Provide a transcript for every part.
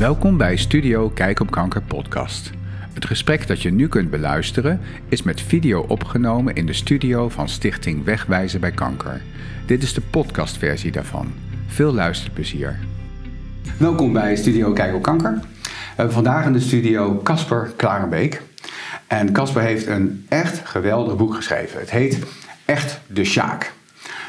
Welkom bij Studio Kijk op Kanker podcast. Het gesprek dat je nu kunt beluisteren is met video opgenomen in de studio van Stichting Wegwijzen bij Kanker. Dit is de podcastversie daarvan. Veel luisterplezier. Welkom bij Studio Kijk op Kanker. We hebben vandaag in de studio Casper Klarenbeek. En Casper heeft een echt geweldig boek geschreven. Het heet Echt de Sjaak.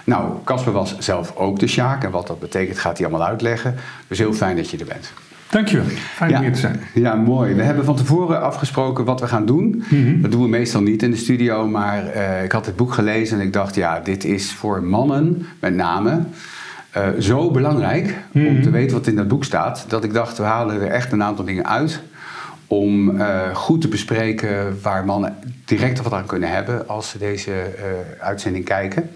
Nou, Casper was zelf ook de Sjaak en wat dat betekent gaat hij allemaal uitleggen. Dus heel fijn dat je er bent. Dankjewel, fijn om hier te zijn. Ja, mooi. We hebben van tevoren afgesproken wat we gaan doen. Mhm. Dat doen we meestal niet in de studio, maar eh, ik had het boek gelezen en ik dacht, ja, dit is voor mannen met name eh, zo belangrijk om Mhm. te weten wat in dat boek staat, dat ik dacht, we halen er echt een aantal dingen uit om eh, goed te bespreken waar mannen direct wat aan kunnen hebben als ze deze uitzending kijken.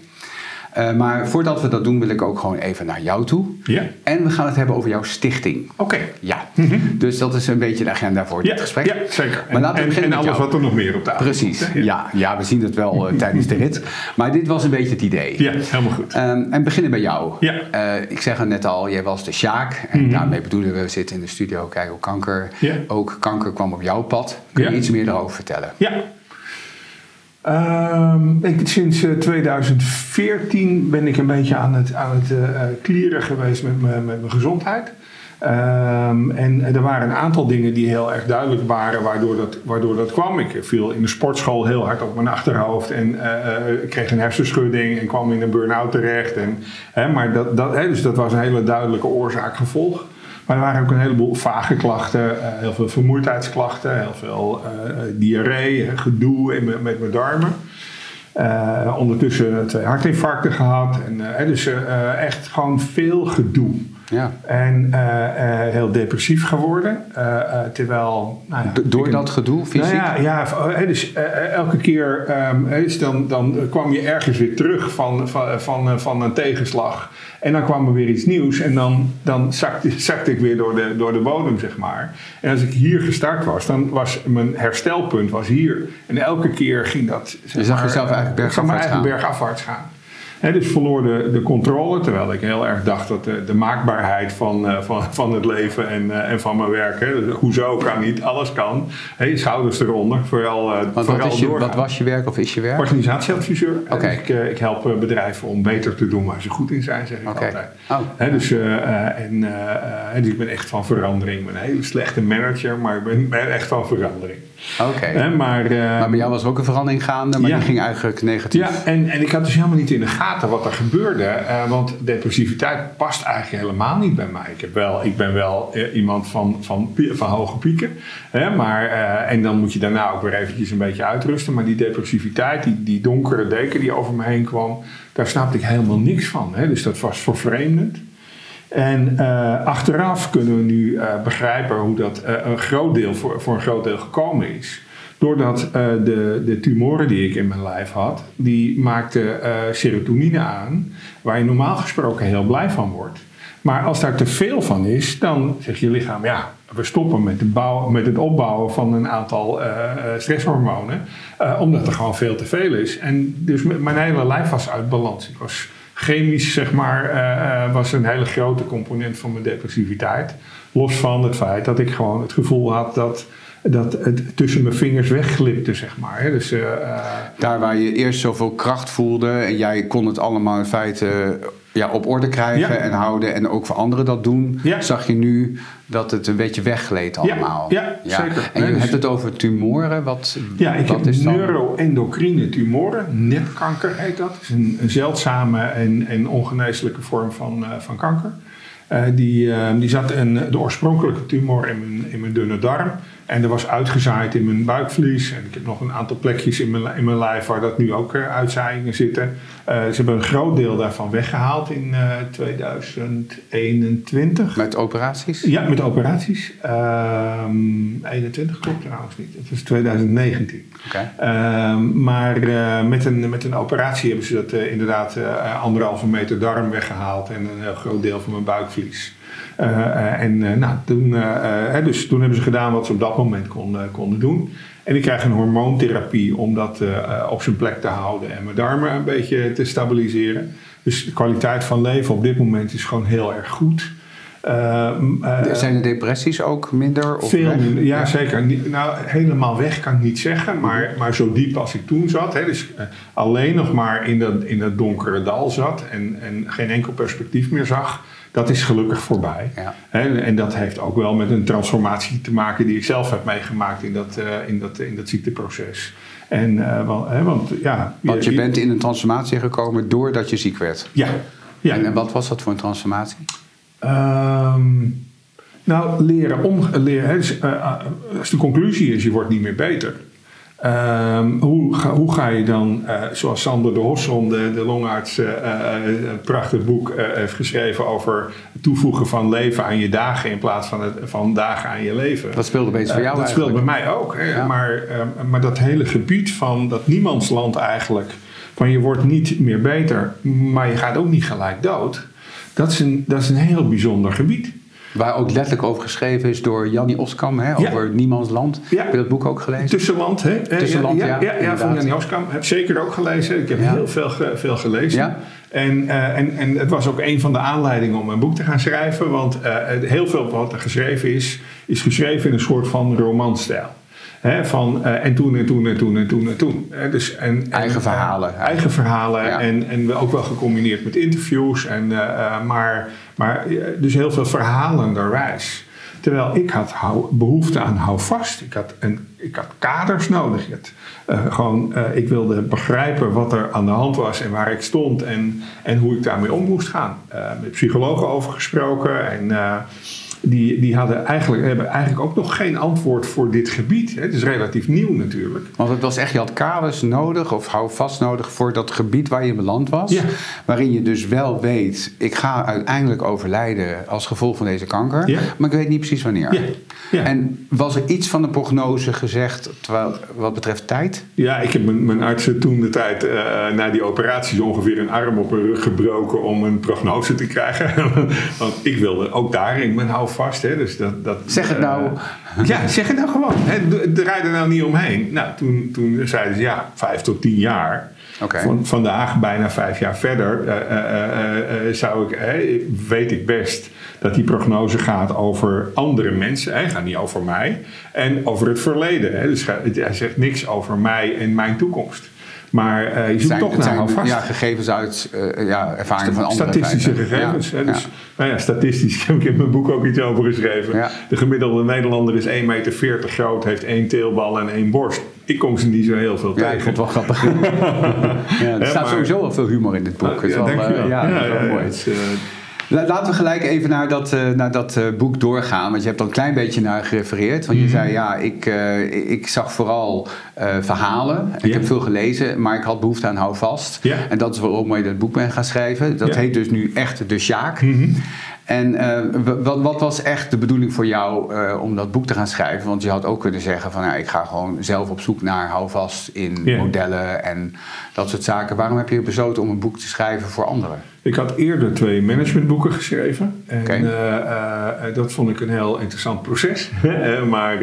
Eh, maar voordat we dat doen, wil ik ook gewoon even naar jou toe. Ja, En we gaan het hebben over jouw stichting. oké. Ja, dus dat is een beetje de agenda voor Ja, dit gesprek. ja, zeker. Maar laten we en, beginnen en met alles jou. wat er nog meer op de avond Precies, komt, ja. Ja, we zien het wel eh, tijdens de rit. Maar dit was een beetje het idee. Ja, helemaal goed. Ehm, en beginnen bij jou. Ja. Eh, ik zeg het net al, jij was de Sjaak. En Mhm. daarmee bedoelen we, we zitten in de studio, kijk op kanker. Ja. Ook kanker kwam op jouw pad. Kun je iets meer daarover vertellen? Ja. Ehm, ik, sinds eh, 2014 ben ik een beetje aan het, aan het eh, eh, klieren geweest met, mijn- met mijn gezondheid. Ehm, en er waren een aantal dingen die heel erg duidelijk waren waardoor dat, waardoor dat kwam. Ik viel in de sportschool heel hard op mijn achterhoofd en eh, eh, kreeg een hersenschudding en kwam in een burn-out terecht. En, hè, maar dat, dat, hè, dus dat was een hele duidelijke oorzaak-gevolg. Maar er waren ook een heleboel vage klachten, eh, heel veel vermoeidheidsklachten, heel veel eh, eh, diarree, gedoe in met mijn darmen. Ondertussen twee hartinfarcten gehad. En, dus echt gewoon veel gedoe. Ja. En eh, eh, heel depressief geworden. Eh, terwijl. Nou ja, Door dat gedoe, fysiek? nou ja, ja hè, dus elke keer ehm, dus dan, dan kwam je ergens weer terug van, van, van, van een tegenslag. En dan kwam er weer iets nieuws. En dan, dan zakte, zakte ik weer door de, door de bodem, zeg maar. En als ik hier gestart was, dan was mijn herstelpunt was hier. En elke keer ging dat. Zeg Je zag maar, jezelf eigenlijk bergafwaarts eigenlijk bergafwaarts gaan. Dus verloor de, de controle, terwijl ik heel erg dacht dat de, de maakbaarheid van, eh, van, van het leven en, eh, en van mijn werk, hè, dus hoezo kan niet, alles kan. Je schouders eronder, vooral, vooral wat, je, doorgaan. wat was je werk of is je werk? Organisatieadviseur. Dus ik, ik help bedrijven om beter te doen waar ze goed in zijn, zeg ik altijd. Oh. Dus, en, dus ik ben echt van verandering. Ik ben een hele slechte manager, maar ik ben, ben echt van verandering. Oké. Maar, eh, Maar bij jou was er ook een verandering gaande, maar Ja. die ging eigenlijk negatief. Ja, en, en ik had dus helemaal niet in de gaten wat er gebeurde. eh, want depressiviteit past eigenlijk helemaal niet bij mij. Ik, heb wel, ik ben wel eh, iemand van, van, van hoge pieken. Hè, maar, en dan moet je daarna ook weer eventjes een beetje uitrusten. Maar die depressiviteit, die, die donkere deken die over me heen kwam... daar snapte ik helemaal niks van. Hè. Dus dat was vervreemdend. En eh, achteraf kunnen we nu eh, begrijpen hoe dat eh, een groot deel voor, voor een groot deel gekomen is. Doordat de, de tumoren die ik in mijn lijf had, die maakten serotonine aan, waar je normaal gesproken heel blij van wordt. Maar als daar te veel van is, dan zegt je lichaam, ja, we stoppen met, de bouw, met het opbouwen van een aantal stresshormonen, omdat er gewoon veel te veel is. En dus mijn hele lijf was uit balans. Ik was chemisch, zeg maar, eh, eh, was een hele grote component van mijn depressiviteit. Los van het feit dat ik gewoon het gevoel had dat, dat het tussen mijn vingers wegglipte, zeg maar. Dus, eh, Daar waar je eerst zoveel kracht voelde en jij kon het allemaal in feite ja, op orde krijgen Ja. en houden en ook voor anderen dat doen, Ja. zag je nu dat het een beetje weggleed allemaal. ja, zeker. En je dus- hebt het over tumoren. Wat, Ja, ik wat heb is neuroendocrine tumoren. Nepkanker heet dat. Is een, een zeldzame en, en ongeneeslijke vorm van, eh, van kanker. Eh, die, eh, die zat een, de oorspronkelijke tumor in mijn, in mijn dunne darm. En er was uitgezaaid in mijn buikvlies. En ik heb nog een aantal plekjes in mijn, in mijn lijf waar dat nu ook eh, uitzaaiingen zitten. Eh, ze hebben een groot deel daarvan weggehaald in eh 2021. Met operaties? Ja, met operaties. Ehm 21 klopt trouwens niet. Het was 2019. Oké. Ehm, maar eh, met, een, met een operatie hebben ze dat eh, inderdaad eh, anderhalve meter darm weggehaald en een heel groot deel van mijn buikvlies. Eh, eh, en eh, nou, toen, dus toen hebben ze gedaan wat ze op dat moment konden, konden doen. En ik krijg een hormoontherapie om dat op zijn plek te houden en mijn darmen een beetje te stabiliseren. Dus de kwaliteit van leven op dit moment is gewoon heel erg goed. Zijn de depressies ook minder? Of veel minder, ja, zeker. Nou, helemaal weg kan ik niet zeggen, maar, maar zo diep als ik toen zat. Hè, dus alleen nog maar in dat, in dat donkere dal zat en, en geen enkel perspectief meer zag dat is gelukkig voorbij. Ja. En, en, dat heeft ook wel met een transformatie te maken die ik zelf heb meegemaakt in dat, uh, in dat, in dat ziekteproces. En, uh, want, hè, want, ja, want je, bent in een transformatie gekomen doordat je ziek werd. Ja. ja. En, en wat was dat voor een transformatie? Um, nou, leren om. Leren, hè, dus, uh, dus de conclusie is: je wordt niet meer beter. Um, hoe, ga, hoe ga je dan, uh, zoals Sander de Hosson, de, de longarts, uh, een prachtig boek heeft geschreven over het toevoegen van leven aan je dagen in plaats van, het, van dagen aan je leven. Dat speelde beetje voor jou Dat speelt bij mij ook. Maar, ehm, maar dat hele gebied van dat niemandsland eigenlijk, van je wordt niet meer beter, maar je gaat ook niet gelijk dood. Dat is een, dat is een heel bijzonder gebied. Waar ook letterlijk over geschreven is door Jannie Oskam, hè, over Niemands Land. Heb je dat boek ook gelezen? Tussenland, hè? Tussenland, ja. Ja, ja, van Jannie Oskam. Heb zeker ook gelezen. Ik heb heel veel, veel gelezen. En, uh, en, en het was ook een van de aanleidingen om een boek te gaan schrijven. Want uh, heel veel wat er geschreven is, is geschreven in een soort van romanstijl van, uh, en toen en toen en toen en toen en toen. dus, en, eigen verhalen. eigen verhalen en, en ook wel gecombineerd met interviews. En, uh, maar, maar dus heel veel verhalenderwijs. Terwijl ik had hou, behoefte aan houvast. Ik had, een, ik had kaders nodig. Ik, uh, gewoon, ik wilde begrijpen wat er aan de hand was en waar ik stond en, en hoe ik daarmee om moest gaan. met psychologen over gesproken en die, die hadden eigenlijk, hebben eigenlijk ook nog geen antwoord voor dit gebied. Het is relatief nieuw natuurlijk. Want het was echt, je had kaders nodig of hou vast nodig voor dat gebied waar je beland was. Ja. Waarin je dus wel weet, ik ga uiteindelijk overlijden als gevolg van deze kanker. Ja. Maar ik weet niet precies wanneer. Ja. Ja. En was er iets van de prognose gezegd terwijl, wat betreft tijd? Ja, ik heb mijn, mijn artsen toen de tijd uh, na die operaties ongeveer een arm op hun rug gebroken om een prognose te krijgen. Want ik wilde ook daarin mijn hou vast. Hè, dus dat, dat, zeg het nou. Uh, ja, zeg het nou gewoon. Hè, draai er nou niet omheen. Nou, toen, toen zeiden ze ja, vijf tot tien jaar. Okay. Van, vandaag, bijna vijf jaar verder, uh, zou ik, weet ik best dat die prognose gaat over andere mensen. Hij gaat niet over mij. En over het verleden. Hè. Dus hij zegt niks over mij en mijn toekomst. Maar uh, je zoekt zijn, toch naar. Ja, gegevens uit uh, ja, ervaringen van andere Statistische gegevens. Ja, hè, dus, ja. Nou ja, statistisch heb ik in mijn boek ook iets over geschreven. Ja. De gemiddelde Nederlander is 1,40 meter groot, heeft één teelbal en één borst. Ik kom ze niet zo heel veel tegen. Ja, ik vond het wel grappig. ja, er staat maar, sowieso wel veel humor in dit boek. Uh, ja, wel, uh, ja, ja, wel mooi. Het, Laten we gelijk even naar dat, uh, naar dat uh, boek doorgaan. Want je hebt er een klein beetje naar gerefereerd. Want je mm zei, ja, ik, uh, ik zag vooral verhalen. Ik heb veel gelezen, maar ik had behoefte aan houvast. Yeah. En dat is waarom je dat boek bent gaan schrijven. Dat yeah. heet dus nu echt De Sjaak. Mm -hmm. En uh, wat, wat, was echt de bedoeling voor jou uh, om dat boek te gaan schrijven? Want je had ook kunnen zeggen van ja, ik ga gewoon zelf op zoek naar houvast in yeah. modellen en dat soort zaken. Waarom heb je besloten om een boek te schrijven voor anderen? Ik had eerder twee managementboeken geschreven. En okay. uh, dat vond ik een heel interessant proces. maar,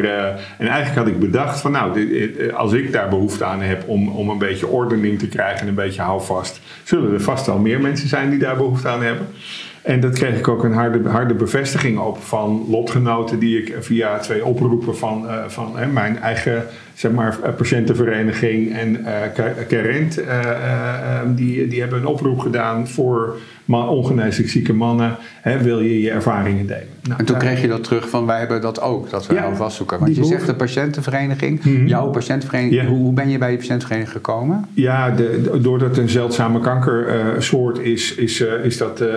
en eigenlijk had ik bedacht van nou, dit, als ik daar behoefte aan heb om, om een beetje ordening te krijgen en een beetje houvast, zullen er vast wel meer mensen zijn die daar behoefte aan hebben. En dat kreeg ik ook een harde, harde bevestiging op van lotgenoten die ik via twee oproepen van, uh, van mijn eigen zeg maar, patiëntenvereniging en uh, Carent, uh, die, die hebben een oproep gedaan voor ongeneeslijk zieke mannen. Hè, wil je je ervaringen delen? Nou, en toen kreeg je dat terug van wij hebben dat ook, dat we ja, nou vastzoeken. Want je behoefte. zegt de patiëntenvereniging, mm -hmm. jouw patiëntenvereniging, ja. hoe, hoe, ben je bij je patiëntenvereniging gekomen? Ja, de, doordat het een zeldzame kankersoort uh, is, is, uh, is dat, uh,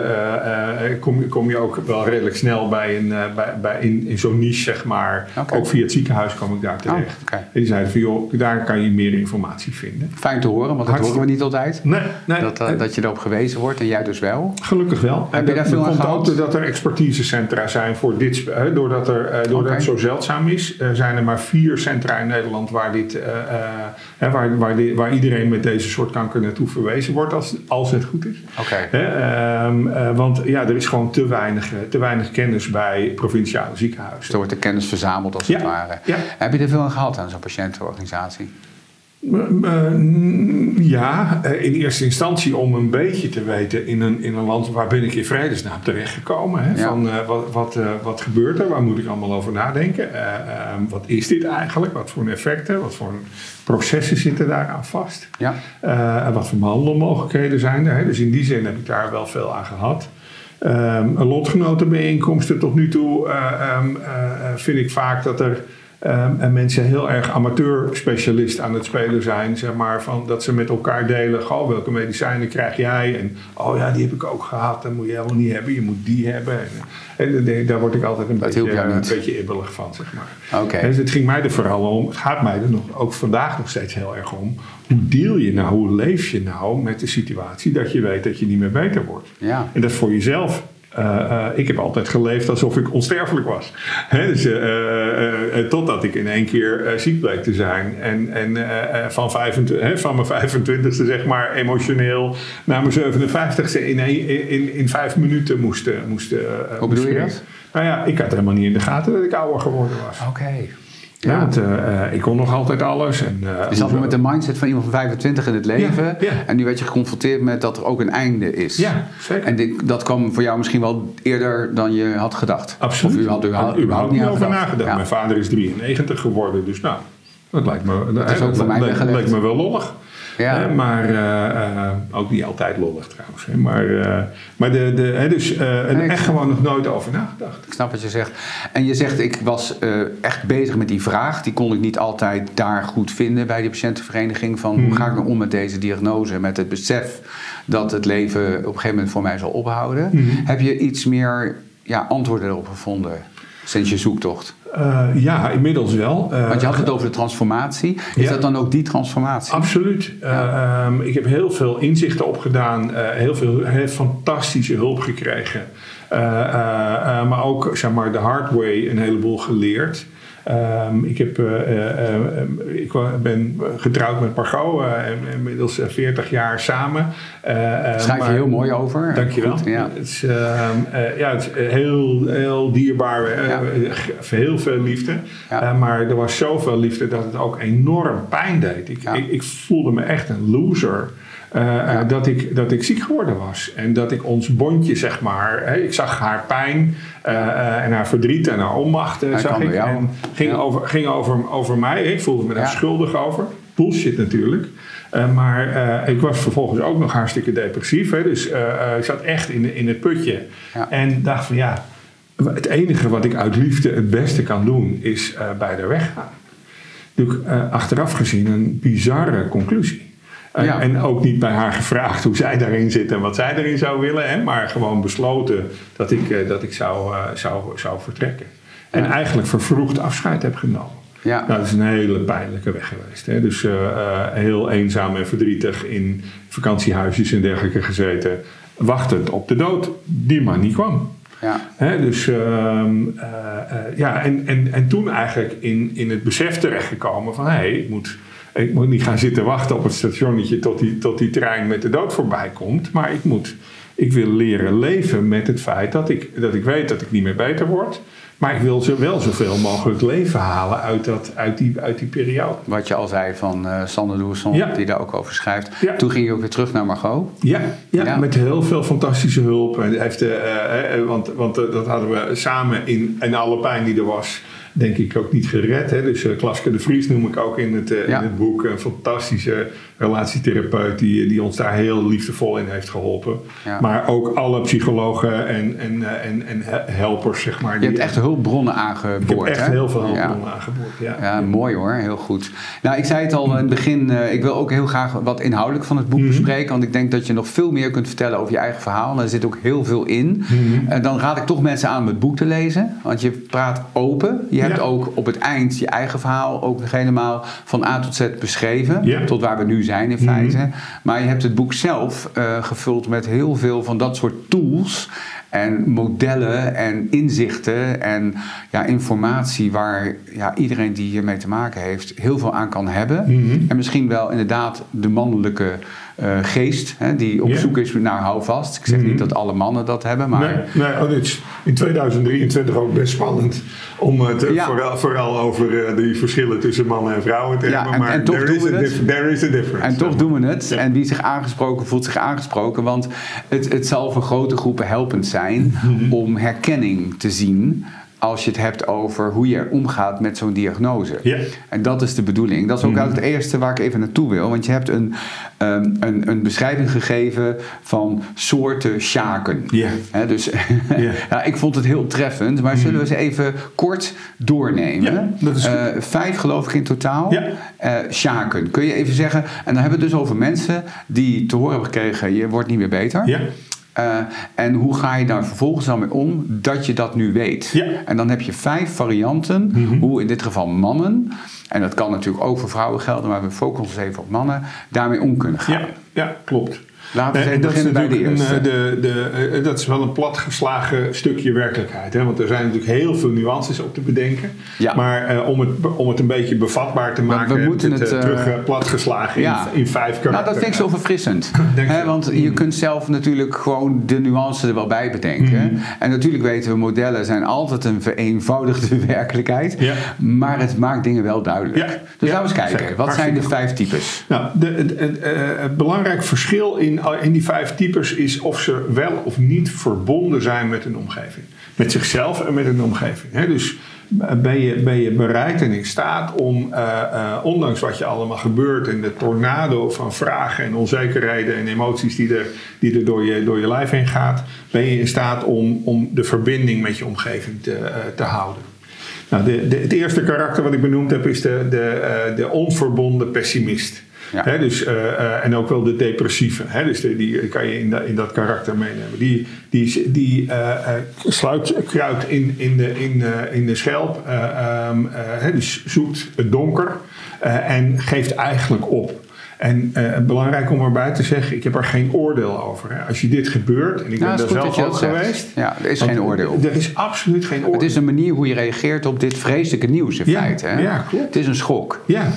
kom, kom je ook wel redelijk snel bij, een, bij, bij in, in zo'n niche, zeg maar. Okay. Ook via het ziekenhuis kwam ik daar terecht. Oh, okay. En zeiden van joh, daar kan je meer informatie vinden. Fijn te horen, want dat horen we niet altijd. Nee, nee, dat, dat je erop gewezen wordt en jij dus wel. Gelukkig wel. Heb je daar veel aan gehad? ook dat er expertisecentra zijn voor dit. Hè, doordat, er, uh, doordat okay. het zo zeldzaam is, uh, zijn er maar vier centra in Nederland waar, dit, uh, waar, waar, die, waar, iedereen met deze soort kanker naartoe verwezen wordt, als, als het goed is. Okay. Um, want ja, er is gewoon te weinig, te weinig kennis bij provinciale ziekenhuizen. Er wordt de kennis verzameld als ja. het ware. Ja. Heb je er veel aan gehad aan zo'n patiëntenorganisatie? ja, eh, in eerste instantie om een beetje te weten in een, in een land waar ben ik in vredesnaam terechtgekomen. Hè? Ja. Van wat, wat, wat gebeurt er? Waar moet ik allemaal over nadenken? ehm, wat is dit eigenlijk? Wat voor effecten? Wat voor processen zitten daaraan vast? Ja. en wat voor behandelmogelijkheden zijn er? Hè? Dus in die zin heb ik daar wel veel aan gehad. Um, lotgenotenbijeenkomsten tot nu toe um, vind ik vaak dat er um, en mensen heel erg amateur-specialist aan het spelen zijn. Zeg maar, van dat ze met elkaar delen: Goh, welke medicijnen krijg jij? En oh ja, die heb ik ook gehad. Dat moet je helemaal niet hebben. Je moet die hebben. En, en daar word ik altijd een, beetje, een beetje ibbelig van. Zeg maar. Okay. Dus het ging mij er vooral om. Het gaat mij er nog, ook vandaag nog steeds heel erg om. Hoe deel je nou, hoe leef je nou met de situatie dat je weet dat je niet meer beter wordt? Ja. En dat voor jezelf uh, uh, ik heb altijd geleefd alsof ik onsterfelijk was. He, dus, uh, totdat ik in één keer ziek bleek te zijn. En, en van, 25, he, van mijn 25ste zeg maar emotioneel naar mijn 57ste in, in, in, in vijf minuten moest... moest Hoe bedoel je dat? Nou ja, ik had helemaal niet in de gaten dat ik ouder geworden was. Oké. Okay. Ja, want uh, ik kon nog altijd alles. En, uh, je zat met de mindset van iemand van 25 in het leven. Ja, ja. En nu werd je geconfronteerd met dat er ook een einde is. Ja, zeker. En dit, dat kwam voor jou misschien wel eerder dan je had gedacht. Absoluut. Of u had er überhaupt, überhaupt niet over gedacht. nagedacht. Mijn vader is 93 geworden, dus nou, dat lijkt me, dat lijkt me wel lollig. Ja. Hè, maar uh, ook niet altijd lollig trouwens. Hè, maar, uh, maar de, de, hè, dus echt gewoon nog nooit over nagedacht. Ik snap wat je zegt. En je zegt, ik was echt bezig met die vraag. Die kon ik niet altijd daar goed vinden bij die patiëntenvereniging. Van hoe ga ik nou om met deze diagnose? Met het besef dat het leven op een gegeven moment voor mij zal ophouden. Mhm. Heb je iets meer ja, antwoorden erop gevonden sinds je zoektocht? Uh, ja, inmiddels wel. Uh, Want je had het over de transformatie. Is ja. dat dan ook die transformatie? Absoluut. Ja. Uh, um, ik heb heel veel inzichten opgedaan, heel veel heel fantastische hulp gekregen. Maar ook zeg maar, de hard way een heleboel geleerd. Um, ik, heb, ik ben getrouwd met Margot, inmiddels 40 jaar samen. Schrijf je heel mooi over. Dankjewel. Goed, ja. Het is, ja, het is heel, heel dierbaar, ja. heel veel liefde. Ja. maar er was zoveel liefde dat het ook enorm pijn deed. Ik, ik, ik voelde me echt een loser. Uh, ja. uh, dat, ik, dat ik ziek geworden was. En dat ik ons bondje, zeg maar, hè, ik zag haar pijn uh, en haar verdriet en haar onmacht. zag ik. En ging, ja. over, ging over, over mij. Ik voelde me daar ja. schuldig over. Bullshit natuurlijk. Uh, maar uh, ik was vervolgens ook nog hartstikke depressief. Hè, dus uh, ik zat echt in, in het putje. En dacht van ja, het enige wat ik uit liefde het beste kan doen is bij de weggaan. Dus achteraf gezien een bizarre conclusie. Ja. En ook niet bij haar gevraagd hoe zij daarin zit en wat zij erin zou willen. Hè, maar gewoon besloten dat ik, uh, dat ik zou, uh, zou, zou vertrekken. En ja. eigenlijk vervroegd afscheid heb genomen. Ja. Nou, dat is een hele pijnlijke weg geweest. Hè. Dus uh, heel eenzaam en verdrietig in vakantiehuisjes en dergelijke gezeten. Wachtend op de dood, die maar niet kwam. Ja. Hè, dus ja, en, en, en toen eigenlijk in, in het besef terechtgekomen van hé, hey, ik moet ik moet niet gaan zitten wachten op het stationnetje tot die, tot die trein met de dood voorbij komt. Maar ik, moet, ik wil leren leven met het feit dat ik, dat ik weet dat ik niet meer beter word. Maar ik wil wel zoveel mogelijk leven halen uit, dat, uit, die, uit die periode. Wat je al zei van uh, Sander Loerson, ja. die daar ook over schrijft. Ja. Toen ging je ook weer terug naar Margot. Ja, ja, ja. met heel veel fantastische hulp. En heeft, uh, uh, want want dat hadden we samen in, in alle pijn die er was denk ik ook niet gered. Hè? Dus uh, Klaske de Vries noem ik ook in het, ja. in het boek. Een fantastische relatietherapeut die, die ons daar heel liefdevol in heeft geholpen. Ja. Maar ook alle psychologen en, en, uh, en, en helpers, zeg maar. Je hebt echt hulpbronnen aangeboord. Ik heb echt hè? heel veel hulpbronnen ja. aangeboord, ja. ja. mooi hoor. Heel goed. Nou, ik zei het al in het begin. ik wil ook heel graag wat inhoudelijk van het boek Mhm. mm -hmm. bespreken. Want ik denk dat je nog veel meer kunt vertellen over je eigen verhaal. En er zit ook heel veel in. Mm -hmm. En dan raad ik toch mensen aan om het boek te lezen. Want je praat open. Je hebt ook op het eind je eigen verhaal ook helemaal van A tot Z beschreven. Tot waar we nu zijn in feite. Maar je hebt het boek zelf uh, gevuld met heel veel van dat soort tools. En modellen en inzichten en ja, informatie waar ja, iedereen die hiermee te maken heeft heel veel aan kan hebben. Mhm. En misschien wel inderdaad de mannelijke eh, geest hè, die op zoek is naar houvast. Ik zeg Mhm. niet dat alle mannen dat hebben, maar... Nee, nee oh, dit is in 2023 ook best spannend om het eh, Ja. vooral, vooral over eh, die verschillen tussen mannen en vrouwen te Ja, hebben. en- Maar en toch there, is doen we a het. there is a difference. En toch doen we het. Ja. En wie zich aangesproken voelt zich aangesproken. Want het, het zal voor grote groepen helpend zijn Mhm. om herkenning te zien. Als je het hebt over hoe je omgaat met zo'n diagnose. Ja. En dat is de bedoeling. Dat is ook Mhm. eigenlijk het eerste waar ik even naartoe wil. Want je hebt een, ehm, een, een beschrijving gegeven van soorten sjaken. Ja. Hè, dus Ja. Mhm. ja, ik vond het heel treffend. Maar zullen we ze even kort doornemen? Ja, dat is goed. Eh, vijf geloof ik in totaal. Ja. Eh, sjaken. Kun je even zeggen, en dan hebben we het dus over mensen die te horen hebben gekregen, je wordt niet meer beter. Eh, en hoe ga je daar vervolgens dan mee om dat je dat nu weet? Ja. Mhm. En dan heb je vijf varianten hoe in dit geval mannen, en dat kan natuurlijk ook voor vrouwen gelden, maar we focussen ons even op mannen, daarmee om kunnen gaan. Ja, ja, klopt. Laten we is beginnen bij de eerste. een, eh, de, de, eh, dat is wel een platgeslagen stukje werkelijkheid. Hè? Want er zijn natuurlijk heel veel nuances op te bedenken. Ja. Maar eh, om, het, om het een beetje bevatbaar te maken, we moeten het, eh, eh, terug eh, platgeslagen ja. in, in vijf karakters. Nou, dat vind ik zo verfrissend. Hè, want je kunt zelf natuurlijk gewoon de nuance er wel bij bedenken. Mhm. En natuurlijk weten we, modellen zijn altijd een vereenvoudigde werkelijkheid. Ja. Maar het maakt dingen wel duidelijk. Dus laten we eens kijken. zeker. Wat zijn de vijf types? Nou, eh, het belangrijk verschil in, in die vijf types is of ze wel of niet verbonden zijn met een omgeving. Met zichzelf en met een omgeving. Dus eh, ben je, ben je bereid en in staat om, eh, eh, ondanks wat je allemaal gebeurt en de tornado van vragen en onzekerheden en emoties die er, die er door, je, door je lijf heen gaat, ben je in staat om, om de verbinding met je omgeving te, te houden. Nou, de, de, het eerste karakter wat ik benoemd heb is de, de, de onverbonden pessimist. Ja. Dus, eh, eh, en ook wel de depressieve. Dus de, die kan je in, da- in dat karakter meenemen. Die, die, die eh, sluit, kruipt in, in, de, in, in de schelp. eh, ehm, eh, dus zoekt het donker en geeft eigenlijk op. En belangrijk om erbij te zeggen, ik heb er geen oordeel over. Hè. Als je dit gebeurt, en ik Nou, ben daar zelf ook zegt. geweest. Ja, er is geen oordeel. Er is absoluut geen oordeel. Het is een manier hoe je reageert op dit vreselijke nieuws in Ja, feite. Hè? ja, klopt. Het is een schok. Ja.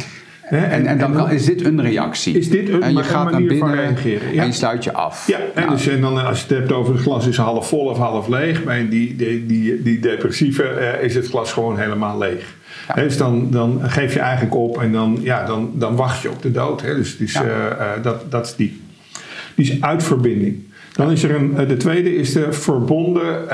En, en dan kan, is dit een reactie. Is dit een en je gaat naar manier van binnen reageren, ja. en je sluit je af. Ja, en, Nou, dus, en dan als je het hebt over het glas is half vol of half leeg. Bij die, die, die, die depressieve eh, is het glas gewoon helemaal leeg. Ja. Dus dan, dan geef je eigenlijk op en dan, ja, dan, dan wacht je op de dood. Dus Ja. eh, eh, dat, dat is die. Die is uitverbinding. Dan is er een, eh, de tweede is de verbonden,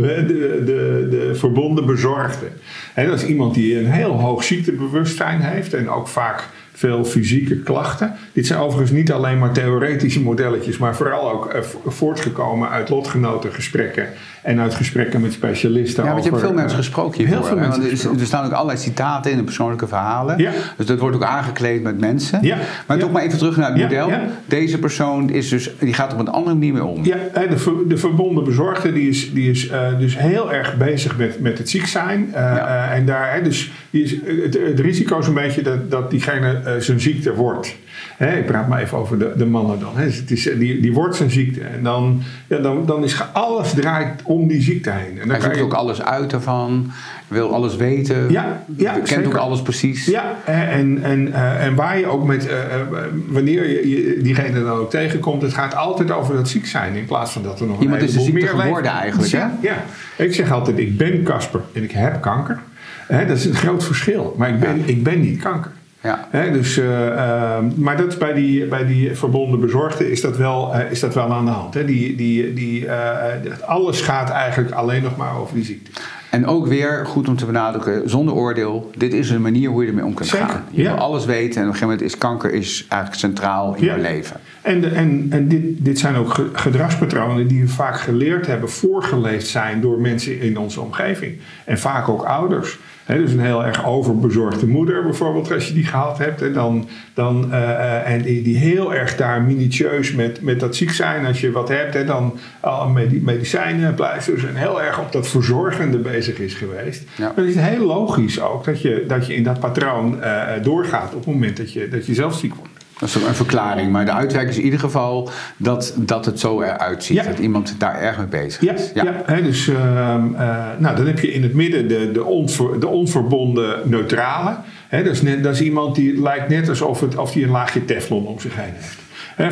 weer? de, de, de verbonden bezorgde. Dat is iemand die een heel hoog ziektebewustzijn heeft en ook vaak veel fysieke klachten. Dit zijn overigens niet alleen maar theoretische modelletjes, maar vooral ook vo- voortgekomen uit lotgenotengesprekken en uit gesprekken met specialisten. Ja, want je hebt veel mensen gesproken hiervoor. Heel veel mensen er, gesproken. er staan ook allerlei citaten in de persoonlijke verhalen. Ja. Dus dat wordt ook aangekleed met mensen. Ja. Maar Ja. toch maar even terug naar het model. Deze persoon is dus, die gaat op een andere manier mee om. Ja, de, ver- de verbonden bezorgde die is, die is eh, dus heel erg bezig met, met het ziek zijn. Ja. eh, en daar, hè, dus die is, het, het risico is een beetje dat, dat diegene zijn ziekte wordt. Hè, ik praat maar even over de, de mannen dan. Hè. Dus het is, die, die wordt zijn ziekte. En dan, ja, dan, dan is alles draait om die ziekte heen. En dan Hij zoekt je- ook alles uit ervan, wil alles weten, Ja, ja, kent zeker. ook alles precies. Ja, hè, en, en, eh, en waar je ook met, eh, eh, wanneer je, diegene dan ook tegenkomt, het gaat altijd over dat ziek zijn in plaats van dat er nog een Iemand is de heleboel ziekte meer geworden leven. eigenlijk, Ja, ja, ik zeg altijd, ik ben Casper en ik heb kanker. Hè, dat is een groot verschil, maar ik ben, ik ben niet kanker. Ja. Dus, eh, ehm, maar dat is bij, die, bij die verbonden bezorgden is dat wel, eh, is dat wel aan de hand. Hè? Die, die, die, eh, alles gaat eigenlijk alleen nog maar over die ziekte. En ook weer, goed om te benadrukken, zonder oordeel. Dit is een manier hoe je ermee om kunt Zeker, gaan. Je ja. wil alles weten en op een gegeven moment is kanker is eigenlijk centraal in Ja. jouw leven. En, de, en, en dit, dit zijn ook ge- gedragspatronen die we vaak geleerd hebben, voorgeleefd zijn door mensen in onze omgeving. En vaak ook ouders. Hè, dus een heel erg overbezorgde moeder bijvoorbeeld, als je die gehad hebt. En, dan, dan, eh, eh, en die, die heel erg daar minutieus met, met dat ziek zijn. Als je wat hebt, hè, dan al medi- medicijnen, pleisters. En heel erg op dat verzorgende bezig is geweest. Ja. Dan is het heel logisch ook dat je, dat je in dat patroon eh, doorgaat op het moment dat je, dat je zelf ziek wordt. Dat is een verklaring. Maar de uitwerking is in ieder geval dat, dat het zo eruit ziet. Ja. Dat iemand daar erg mee bezig Ja, is. ja. hè, dus ehm, eh, nou, dan heb je in het midden de, de, onver- de onverbonden neutrale. Hè, dat, is net, dat is iemand die lijkt net alsof het, of die een laagje teflon om zich heen heeft.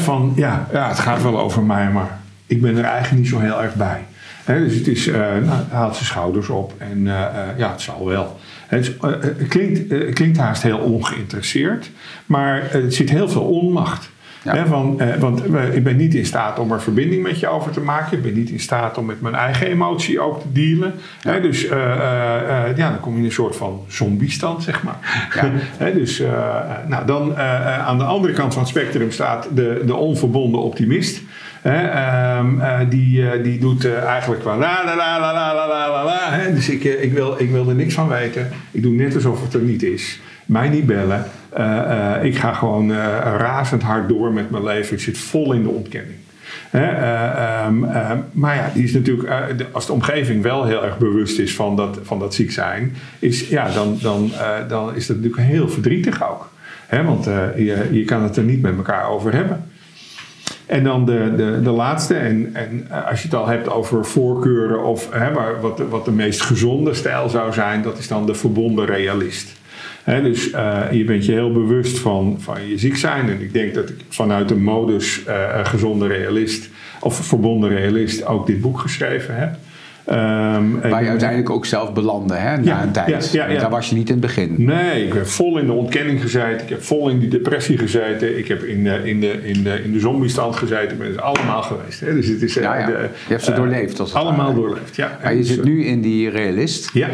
Van ja, ja, het gaat wel over mij, maar ik ben er eigenlijk niet zo heel erg bij. Dus het is, uh, nou, haalt zijn schouders op en uh, uh, ja, het zal wel. Het, het klinkt, het klinkt haast heel ongeïnteresseerd, maar er zit heel veel onmacht. Ja. He, van, eh, want ik ben niet in staat om er verbinding met je over te maken. Ik ben niet in staat om met mijn eigen emotie ook te dealen. Ja. He, dus ja, dan kom je in een soort van zombiestand, zeg maar. Ja. Dus nou, dan aan de andere kant van het spectrum staat de, de onverbonden optimist. Um, die, die doet eigenlijk wel la la la la la la la. Dus ik, ik, wil, ik wil er niks van weten. Ik doe net alsof het er niet is. Mij niet bellen. Ik ga gewoon razend hard door met mijn leven. Ik zit vol in de ontkenning. Um, maar ja, die is natuurlijk, als de omgeving wel heel erg bewust is van dat, van dat ziek zijn, is, ja, dan, dan, dan is dat natuurlijk heel verdrietig ook. Hè? Want je, je kan het er niet met elkaar over hebben. En dan de, de, de laatste, en, en als je het al hebt over voorkeuren of hè, waar, wat, wat de meest gezonde stijl zou zijn, dat is dan de verbonden realist. He, dus uh, je bent je heel bewust van, van je ziek zijn. En ik denk dat ik vanuit de modus uh, gezonde realist of verbonden realist ook dit boek geschreven heb. Um, Waar je uiteindelijk ook zelf belandde, hè, na ja, een tijd. Ja, ja, Daar was je niet in het begin. Nee, ik heb vol in de ontkenning gezeten. Ik heb vol in die depressie gezeten. Ik heb in de, in de, in de, in de zombiestand gezeten. Ik ben het allemaal geweest. Hè. Dus het is, ja, ja. De, je hebt ze doorleefd. Als allemaal doorleefd, ja. Maar je dus, zit nu in die realist. Ja.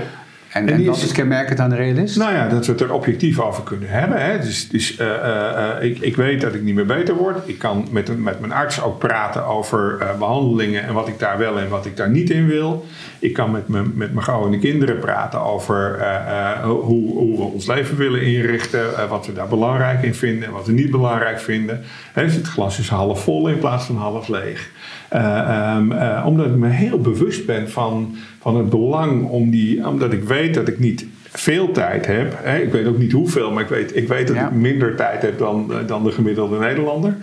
En, en, is kenmerkend aan de realist? Nou ja, dat we het er objectief over kunnen hebben. Hè. Dus, dus uh, uh, ik, ik weet dat ik niet meer beter word. Ik kan met, met mijn arts ook praten over uh, behandelingen en wat ik daar wel en wat ik daar niet in wil. Ik kan met, me, met mijn vrouw en de kinderen praten over hoe, hoe, we ons leven willen inrichten. wat we daar belangrijk in vinden en wat we niet belangrijk vinden. Hè, dus het glas is half vol in plaats van half leeg. Um, omdat ik me heel bewust ben van van het belang om die, omdat ik weet dat ik niet veel tijd heb. Hè, ik weet ook niet hoeveel, maar ik weet, ik weet dat ja. ik minder tijd heb dan, dan de gemiddelde Nederlander.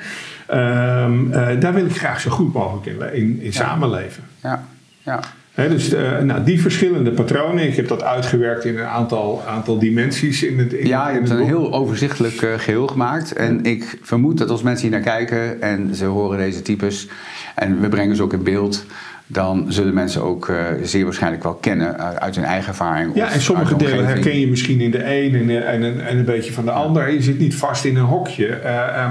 Um, uh, daar wil ik graag zo goed mogelijk in, in, in ja. samenleven. Ja, ja. He, dus uh, nou, die verschillende patronen, ik heb dat uitgewerkt in een aantal, aantal dimensies in het in Ja, je hebt een heel overzichtelijk uh, geheel gemaakt. En ik vermoed dat als mensen hier naar kijken en ze horen deze types, en we brengen ze ook in beeld, dan zullen mensen ook uh, zeer waarschijnlijk wel kennen uit hun eigen ervaring. Ja, en sommige delen herken je misschien in de een en, en, en, en een beetje van de ander. Je zit niet vast in een hokje,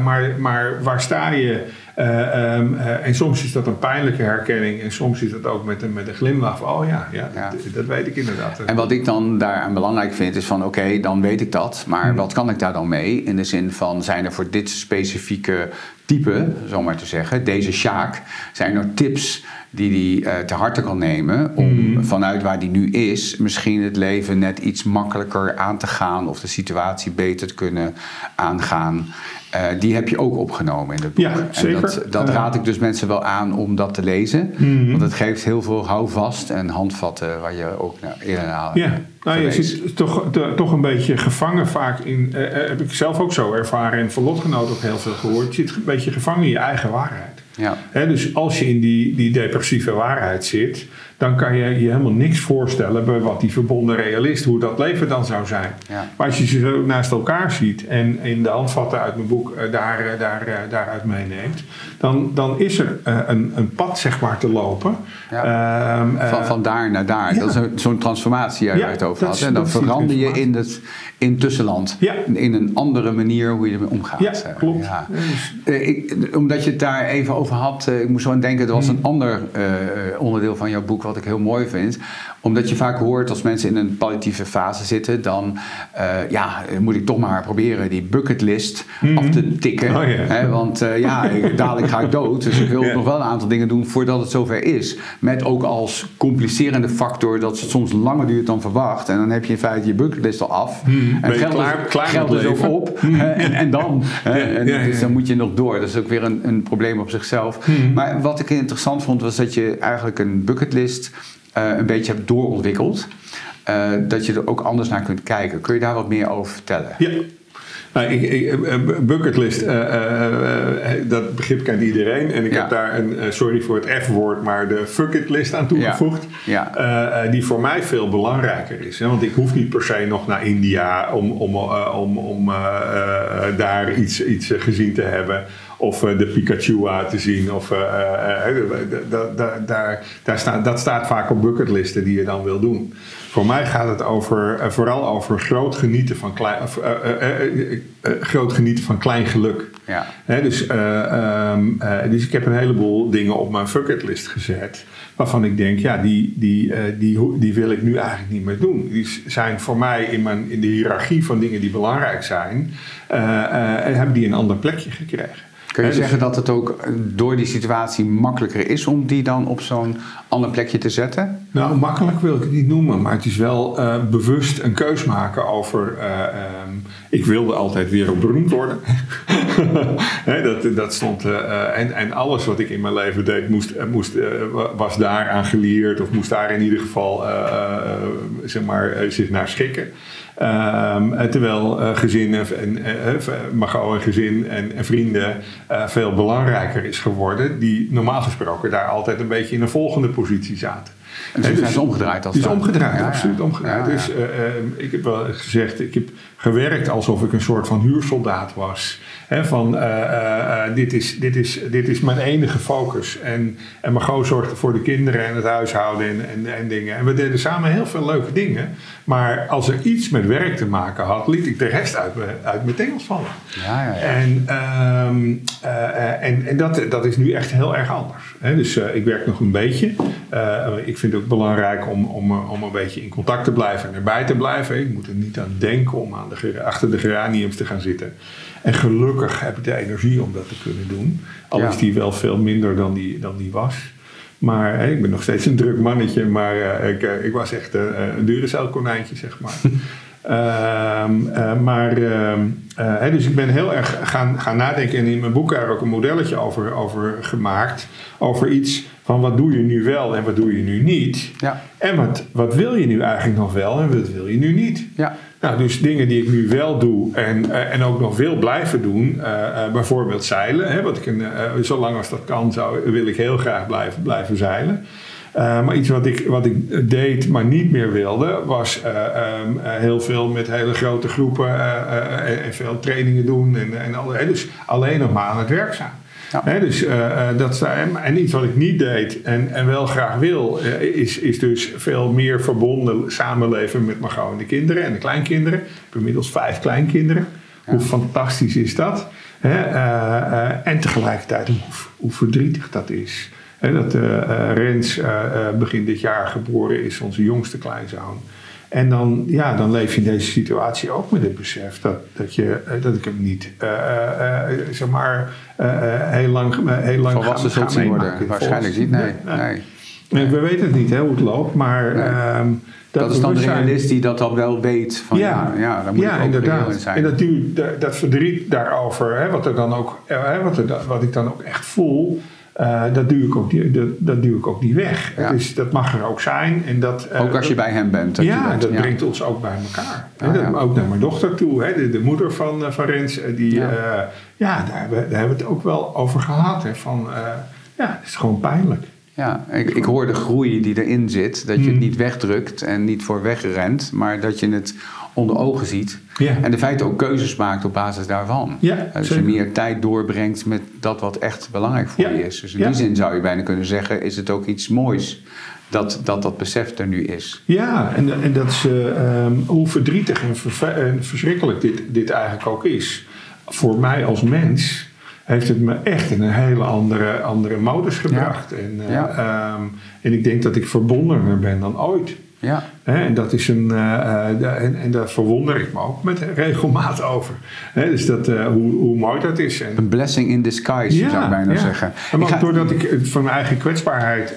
maar, maar waar sta je? Um, en soms is dat een pijnlijke herkenning en soms is dat ook met een, met een glimlach van, oh ja, ja, ja. Dat, dat, weet ik inderdaad. En wat ik dan daaraan belangrijk vind is van, oké, okay, dan weet ik dat, maar hmm. wat kan ik daar dan mee? In de zin van, zijn er voor dit specifieke type, zo maar te zeggen, deze Sjaak, zijn er tips die hij uh, te harte kan nemen om mm. vanuit waar hij nu is misschien het leven net iets makkelijker aan te gaan of de situatie beter te kunnen aangaan. Uh, die heb je ook opgenomen in het boek. Ja, zeker. En dat, dat raad ik dus mensen wel aan om dat te lezen. Mm. Want het geeft heel veel houvast en handvatten waar je ook nou, eerder naar Ja, nou, je zit toch, de, toch een beetje gevangen vaak in... Uh, heb ik zelf ook zo ervaren en van lotgenoten ook heel veel gehoord. Je zit een beetje gevangen in je eigen waarheid. Ja. He, dus als je in die, die depressieve waarheid zit, dan kan je je helemaal niks voorstellen bij wat die verbonden realist, hoe dat leven dan zou zijn. Ja. Maar als je ze zo naast elkaar ziet en in de handvatten uit mijn boek uh, daar, uh, daar, uh, daaruit meeneemt, dan, dan is er een, een pad zeg maar te lopen. Ja. Um, van, van daar naar daar. Ja. Dat is zo'n transformatie waar je het over had. En dan verander je in het in tussenland. In een andere manier hoe je ermee omgaat. Ja, klopt. Ik, omdat je het daar even over had, ik moest zo aan denken, er was een ander onderdeel van jouw boek wat ik heel mooi vind. Omdat je vaak hoort als mensen in een palliatieve fase zitten, dan ja, moet ik toch maar proberen die bucketlist mm -hmm. af te tikken. Oh, hè, want ja, dadelijk ga ik dood. Dus ik wil nog wel een aantal dingen doen voordat het zover is. Met ook als complicerende factor dat het soms langer duurt dan verwacht. En dan heb je in feite je bucketlist al af. Mm -hmm. En geld, klaar, klaar geld is ook op. Mm -hmm. en, en, dan. Ja, en ja, dus dan moet je nog door. Dat is ook weer een, een probleem op zichzelf. Maar wat ik interessant vond was dat je eigenlijk een bucketlist uh, een beetje hebt doorontwikkeld. Uh, dat je er ook anders naar kunt kijken. Kun je daar wat meer over vertellen? Ja. Nou, ik, ik, bucketlist, dat begrip kent iedereen. En ik heb daar een, sorry voor het F-woord, maar de fuckitlist aan toegevoegd. Ja. die voor mij veel belangrijker is. Hè? Want ik hoef niet per se nog naar India om, om, om, om daar iets, iets gezien te hebben of de Pikachu te zien. Of, daar, daar, daar staat, dat staat vaak op bucketlisten die je dan wil doen. Voor mij gaat het over, eh, vooral over groot genieten van klein, uh, uh, groot genieten van klein geluk. Ja. dus, um, dus ik heb een heleboel dingen op mijn bucketlist gezet. Waarvan ik denk, ja, die, die, die, die wil ik nu eigenlijk niet meer doen. Die zijn voor mij in, mijn, in de hiërarchie van dingen die belangrijk zijn, hebben die een ander plekje gekregen. Kun je zeggen dat het ook door die situatie makkelijker is om die dan op zo'n ander plekje te zetten? Nou, makkelijk wil ik het niet noemen, maar het is wel uh, bewust een keus maken over. Uh, um, ik wilde altijd wereldberoemd worden. dat, dat stond. Uh, en, en alles wat ik in mijn leven deed, moest, moest, was daaraan geleerd, of moest daar in ieder geval zeg maar, zich naar schikken. Um, terwijl uh, gezin en, uh, gezin en, en vrienden veel belangrijker is geworden, die normaal gesproken daar altijd een beetje in een volgende positie zaten. En dus, zijn ze omgedraaid als Het is omgedraaid, absoluut omgedraaid. dus ik heb wel gezegd, ik heb gewerkt alsof ik een soort van huursoldaat was van uh, uh, dit, is, dit, is, dit is mijn enige focus. En, en Margot zorgde voor de kinderen en het huishouden en, en, en, dingen. En we deden samen heel veel leuke dingen. Maar als er iets met werk te maken had, liet ik de rest uit, me, uit mijn tengels vallen. Ja, ja, ja. En, um, en, en dat, dat is nu echt heel erg anders. Dus ik werk nog een beetje. ik vind het ook belangrijk om, om, om een beetje in contact te blijven en erbij te blijven. Ik moet er niet aan denken om aan de, achter de geraniums te gaan zitten. En gelukkig heb ik de energie om dat te kunnen doen. Al is die wel veel minder dan die, dan die was. Maar ik ben nog steeds een druk mannetje, maar uh, ik, uh, ik, was echt uh, een dure konijntje, zeg maar. um, maar ehm, dus ik ben heel erg gaan, gaan nadenken en in mijn boek daar ook een modelletje over, over gemaakt. Over iets van wat doe je nu wel en wat doe je nu niet. Ja. En wat, wat wil je nu eigenlijk nog wel en wat wil je nu niet. Ja. Nou, dus dingen die ik nu wel doe en, uh, en ook nog wil blijven doen, uh, uh, bijvoorbeeld zeilen. Hè, wat ik een, zolang als dat kan, zou, wil ik heel graag blijven, blijven zeilen. maar iets wat ik, wat ik deed, maar niet meer wilde, was um, heel veel met hele grote groepen en veel trainingen doen. En, en alle, dus alleen nog maar aan het werk zijn. Ja. dus, uh, dat, en iets wat ik niet deed en, en wel graag wil, uh, is, is dus veel meer verbonden samenleven met mijn en de kinderen en de kleinkinderen. Ik heb inmiddels vijf kleinkinderen. Hoe fantastisch is dat? En tegelijkertijd hoe, hoe, verdrietig dat is. Dat Rens begin dit jaar geboren is, onze jongste kleinzoon. En dan, ja, dan leef je in deze situatie ook met het besef dat, dat, je, eh, dat ik hem niet, uh, uh, zeg maar, heel lang, heel lang Volwassen ga, ga worden. Waarschijnlijk niet, nee. nee. nee. We weten het niet hè, hoe het loopt, maar... Ehm, dat, dat, is dan de realist die dat dan wel weet. Van, ja, ja, ja, moet ja ook inderdaad. zijn. En dat, dat, verdriet daarover, hè, wat, er dan ook, hè, wat, er, wat ik dan ook echt voel... Uh, dat, duw ik ook die, dat, dat duw ik ook niet weg. Dus dat mag er ook zijn. En dat, uh, ook als je bij hem bent. Dat ja, dat brengt ons ook bij elkaar. Ah, dat, ook naar mijn dochter toe. Hè, de, de, moeder van, uh, van Rens. Die, ja, ja daar, hebben, daar hebben we het ook wel over gehad. Hè, van, ja, het is gewoon pijnlijk. Ja, ik, ik hoor de groei die erin zit. Dat je het hmm. niet wegdrukt en niet voor wegrent. Maar dat je het onder ogen ziet. Ja. En de feite ook keuzes maakt op basis daarvan. Ja, dus je meer tijd doorbrengt met dat wat echt belangrijk voor je is. Dus in die zin zou je bijna kunnen zeggen, is het ook iets moois dat dat, dat besef er nu is. Ja, en, en dat is uh, hoe verdrietig en, en verschrikkelijk dit, dit eigenlijk ook is. Voor mij als mens heeft het me echt in een hele andere, andere modus gebracht. En, uh, um, en ik denk dat ik verbondener ben dan ooit. Ja. en dat is een, uh, en, en, daar verwonder ik me ook met regelmaat over. dus dat, uh, hoe, hoe mooi dat is. En, een blessing in disguise, zou ik bijna zeggen. Maar ga, doordat ik van mijn eigen kwetsbaarheid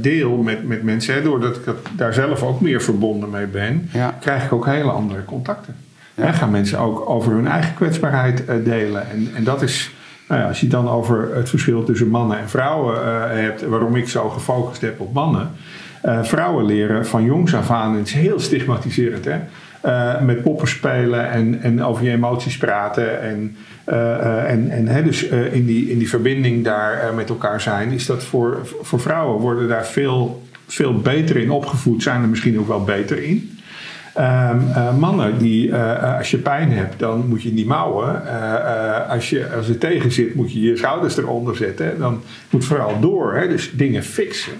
deel met, met mensen, hè, doordat ik daar zelf ook meer verbonden mee ben, krijg ik ook hele andere contacten. Ja. gaan mensen ook over hun eigen kwetsbaarheid delen. En, en dat is. Nou ja, als je dan over het verschil tussen mannen en vrouwen hebt, waarom ik zo gefocust heb op mannen, uh, vrouwen leren van jongs af aan, het is heel stigmatiserend hè. uh, met poppen spelen en, en over je emoties praten. En, uh, en, en hè, dus in, die, in die verbinding daar met elkaar zijn, is dat voor, voor vrouwen worden daar veel, veel beter in opgevoed, zijn er misschien ook wel beter in. Uh, mannen die, als je pijn hebt, dan moet je niet mouwen. Als, je, als het tegen zit, moet je je schouders eronder zetten. Dan moet vooral door, hè? dus dingen fixen.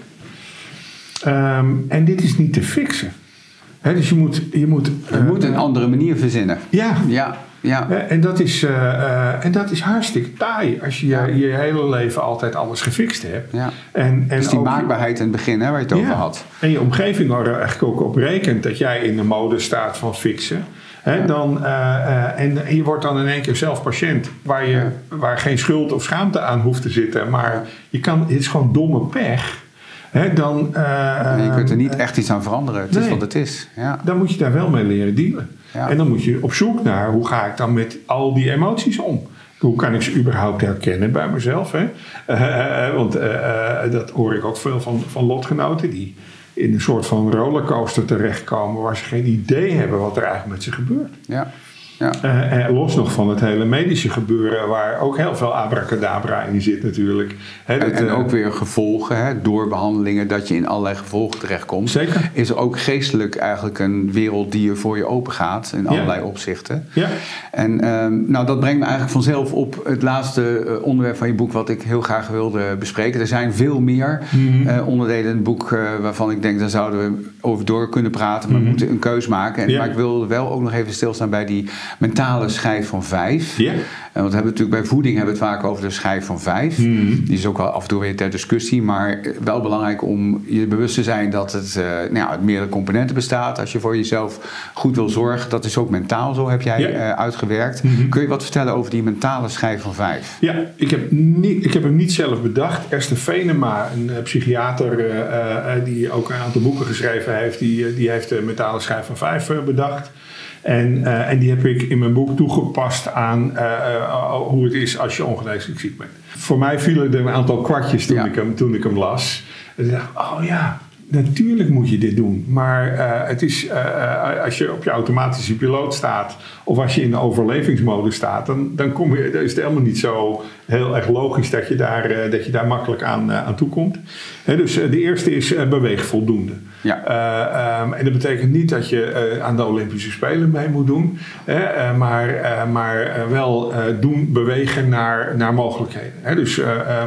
Um, en dit is niet te fixen. Dus je moet. Je moet, je moet een andere manier verzinnen. Ja. ja. Ja. En, dat is, uh, en dat is hartstikke taai als je ja. je hele leven altijd alles gefixt hebt. Ja. En, en dus die maakbaarheid in het begin hè, waar je het over had. En je omgeving er eigenlijk ook op rekent dat jij in de mode staat van fixen. Dan, uh, uh, en, en, je wordt dan in één keer zelf patiënt, waar, je, waar geen schuld of schaamte aan hoeft te zitten. Maar je kan, het is gewoon domme pech. Hè, dan, nee, je kunt er niet echt iets aan veranderen. Het nee, is wat het is. Ja. Dan moet je daar wel mee leren dealen. Ja. En dan moet je op zoek naar hoe ga ik dan met al die emoties om. Hoe kan ik ze überhaupt herkennen bij mezelf? Hè? Uh, want uh, dat hoor ik ook veel van, van lotgenoten die in een soort van rollercoaster terechtkomen waar ze geen idee hebben wat er eigenlijk met ze gebeurt. Ja. Ja. Uh, los nog van het hele medische gebeuren, waar ook heel veel abracadabra in zit natuurlijk. He, dat, en, en, ook weer gevolgen, hè, door behandelingen, dat je in allerlei gevolgen terechtkomt. Zeker. Is er ook geestelijk eigenlijk een wereld die er voor je open gaat, in allerlei ja. opzichten. Ja. En um, nou, dat brengt me eigenlijk vanzelf op het laatste onderwerp van je boek, wat ik heel graag wilde bespreken. Er zijn veel meer mm -hmm. uh, onderdelen in het boek uh, waarvan ik denk, daar zouden we over door kunnen praten, maar mm -hmm. we moeten een keus maken. En, ja. Maar ik wil wel ook nog even stilstaan bij die mentale schijf van vijf. Ja. En want we hebben natuurlijk bij voeding hebben we het vaak over de schijf van vijf. Mm. Die is ook wel af en toe weer ter discussie, maar wel belangrijk om je bewust te zijn dat het uh, nou ja, uit meerdere componenten bestaat. Als je voor jezelf goed wil zorgen, dat is ook mentaal zo, heb jij uh, uitgewerkt. Mm -hmm. Kun je wat vertellen over die mentale schijf van vijf? Ja, ik heb, niet, ik heb hem niet zelf bedacht. Esther Venema, een uh, psychiater die ook een aantal boeken geschreven heeft, die, die heeft de mentale schijf van vijf bedacht. En, uh, en die heb ik in mijn boek toegepast aan uh, uh, hoe het is als je ongeneeslijk ziek bent. Voor mij vielen er een aantal kwartjes toen, ja. ik, hem, toen ik hem las. En ik dacht, oh ja, natuurlijk moet je dit doen. Maar het is, als je op je automatische piloot staat of als je in de overlevingsmodus staat, dan, dan, kom je, dan is het helemaal niet zo heel erg logisch dat je daar, dat je daar makkelijk aan, aan toekomt. He, dus de eerste is beweeg voldoende. Ja. Um, en dat betekent niet dat je aan de Olympische Spelen mee moet doen, hè, maar, maar wel doen, bewegen naar, naar mogelijkheden. Hè. Dus,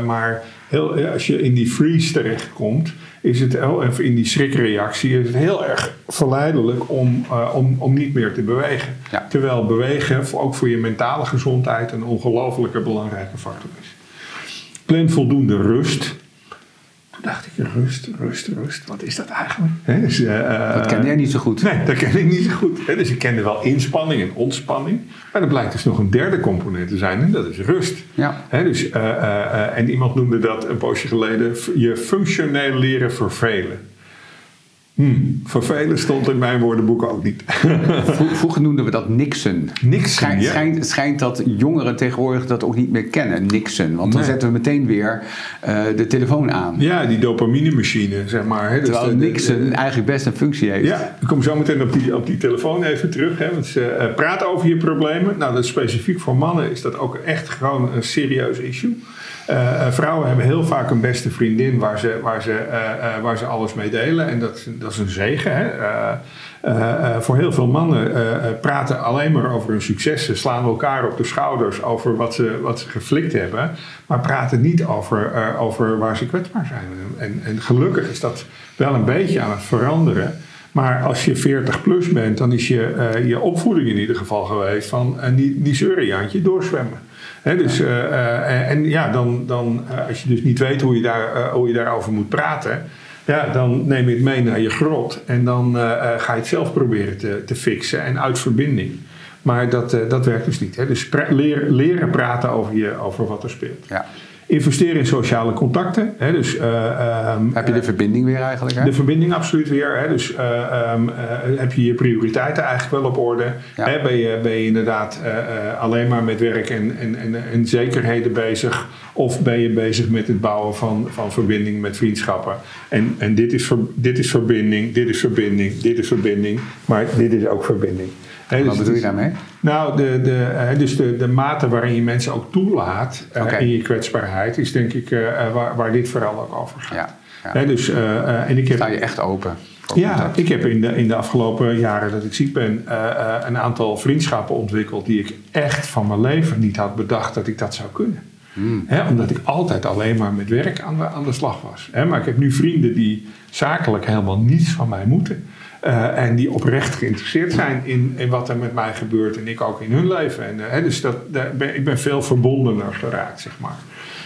maar heel, als je in die freeze terechtkomt, is het, of in die schrikreactie, is het heel erg verleidelijk om, om, om niet meer te bewegen. Ja. Terwijl bewegen, ook voor je mentale gezondheid, een ongelofelijke belangrijke factor is. Plan voldoende rust dacht ik, rust, rust, rust. Wat is dat eigenlijk? He, dus, uh, dat ken jij niet zo goed. Nee, dat ken ik niet zo goed. He, dus ik kende wel inspanning en ontspanning. Maar er blijkt dus nog een derde component te zijn en dat is rust. Ja. He, dus, uh, uh, en iemand noemde dat een poosje geleden je functioneel leren vervelen. Hmm, vervelen stond in mijn woordenboek ook niet. Vroeger noemden we dat Nixon. Nixon, schijnt, ja. schijnt, dat jongeren tegenwoordig dat ook niet meer kennen, Nixon. Want dan Nee. zetten we meteen weer uh, de telefoon aan. Ja, die dopaminemachine, zeg maar. Hè. Dus Terwijl de- de- Nixon eigenlijk best een functie heeft. Ja, ik kom zo meteen op die, op die telefoon even terug. Hè, want, uh, praat over je problemen. Nou, dat specifiek voor mannen is dat ook echt gewoon een serieus issue. Uh, uh, vrouwen hebben heel vaak een beste vriendin waar ze, waar ze, uh, waar ze alles mee delen. En dat, dat is een zegen. Hè? Voor heel veel mannen praten alleen maar over hun successen. Slaan elkaar op de schouders over wat ze, wat ze geflikt hebben. Maar praten niet over, over waar ze kwetsbaar zijn. En, en gelukkig is dat wel een beetje aan het veranderen. Maar als je 40 plus bent, dan is je, je opvoeding in ieder geval geweest van niet, niet zeuren, Jantje, doorzwemmen. Dus, uh, uh, en ja, dan, dan uh, als je dus niet weet hoe je, daar, hoe je daarover moet praten, ja, dan neem je het mee naar je grot en dan ga je het zelf proberen te, te fixen en uit verbinding. Maar dat, dat werkt dus niet. Hè. Dus leer, leren praten over, je, over wat er speelt. Ja. Investeren in sociale contacten. Hè, dus, eh, ehm, Heb je de verbinding weer eigenlijk? Hè? de verbinding absoluut weer. Hè? Dus eh, ehm, eh, heb je je prioriteiten eigenlijk wel op orde? Ja. Hè? Ben, je, ben je inderdaad eh, eh, alleen maar met werk en, en, en, en zekerheden bezig? Of ben je bezig met het bouwen van, van verbinding met vriendschappen? En, en dit, is ver- dit is verbinding, dit is verbinding, dit is verbinding. Maar dit is ook verbinding. Dus Wat het bedoel je daarmee? nou, de, de, dus de, de mate waarin je mensen ook toelaat eh, in je kwetsbaarheid, is denk ik eh, eh, waar, waar dit vooral ook over gaat. Ja. dus, en ik heb, Sta je echt open? ja, contact? ik heb in de, in de afgelopen jaren dat ik ziek ben, een aantal vriendschappen ontwikkeld die ik echt van mijn leven niet had bedacht dat ik dat zou kunnen. Hmm. Omdat ik altijd alleen maar met werk aan de, aan de slag was. Maar ik heb nu vrienden die zakelijk helemaal niets van mij moeten. Eh, en die oprecht geïnteresseerd zijn in, in wat er met mij gebeurt en ik ook in hun leven. En, eh, hè, dus dat, daar ben, ik ben veel verbondener geraakt, zeg maar.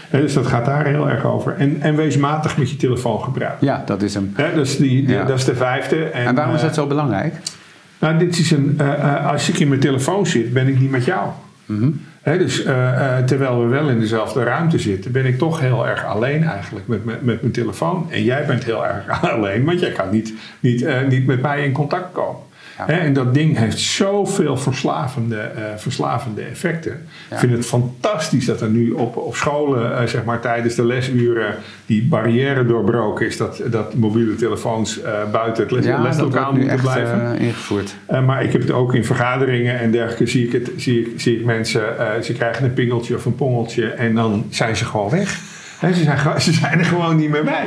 Hè, dus dat gaat daar heel erg over. En, en wees matig met je telefoongebruik. Ja, dat is hem. Is die, die- Ja. dat is de vijfde. En waarom is eh, dat zo belangrijk? nou, dit is een, eh, eh, als ik in mijn telefoon zit, ben ik niet met jou. Mhm. Dus eh, eh, terwijl we wel in dezelfde ruimte zitten, ben ik toch heel erg alleen eigenlijk met, met, met mijn telefoon. En jij bent heel erg alleen, want jij kan niet, niet, eh, niet met mij in contact komen. Ja. En dat ding heeft zoveel verslavende, eh, verslavende effecten. Ja. Ik vind het fantastisch dat er nu op, op scholen, eh, zeg maar tijdens de lesuren, die barrière doorbroken is. Dat, dat mobiele telefoons eh, buiten het les, Ja, leslokaal moeten echt blijven. ingevoerd. Uh, maar ik heb het ook in vergaderingen en dergelijke. Zie ik, het, zie ik, zie ik mensen, uh, ze krijgen een pingeltje of een pongeltje en dan zijn ze gewoon weg. He, ze, zijn, ze zijn er gewoon niet meer bij.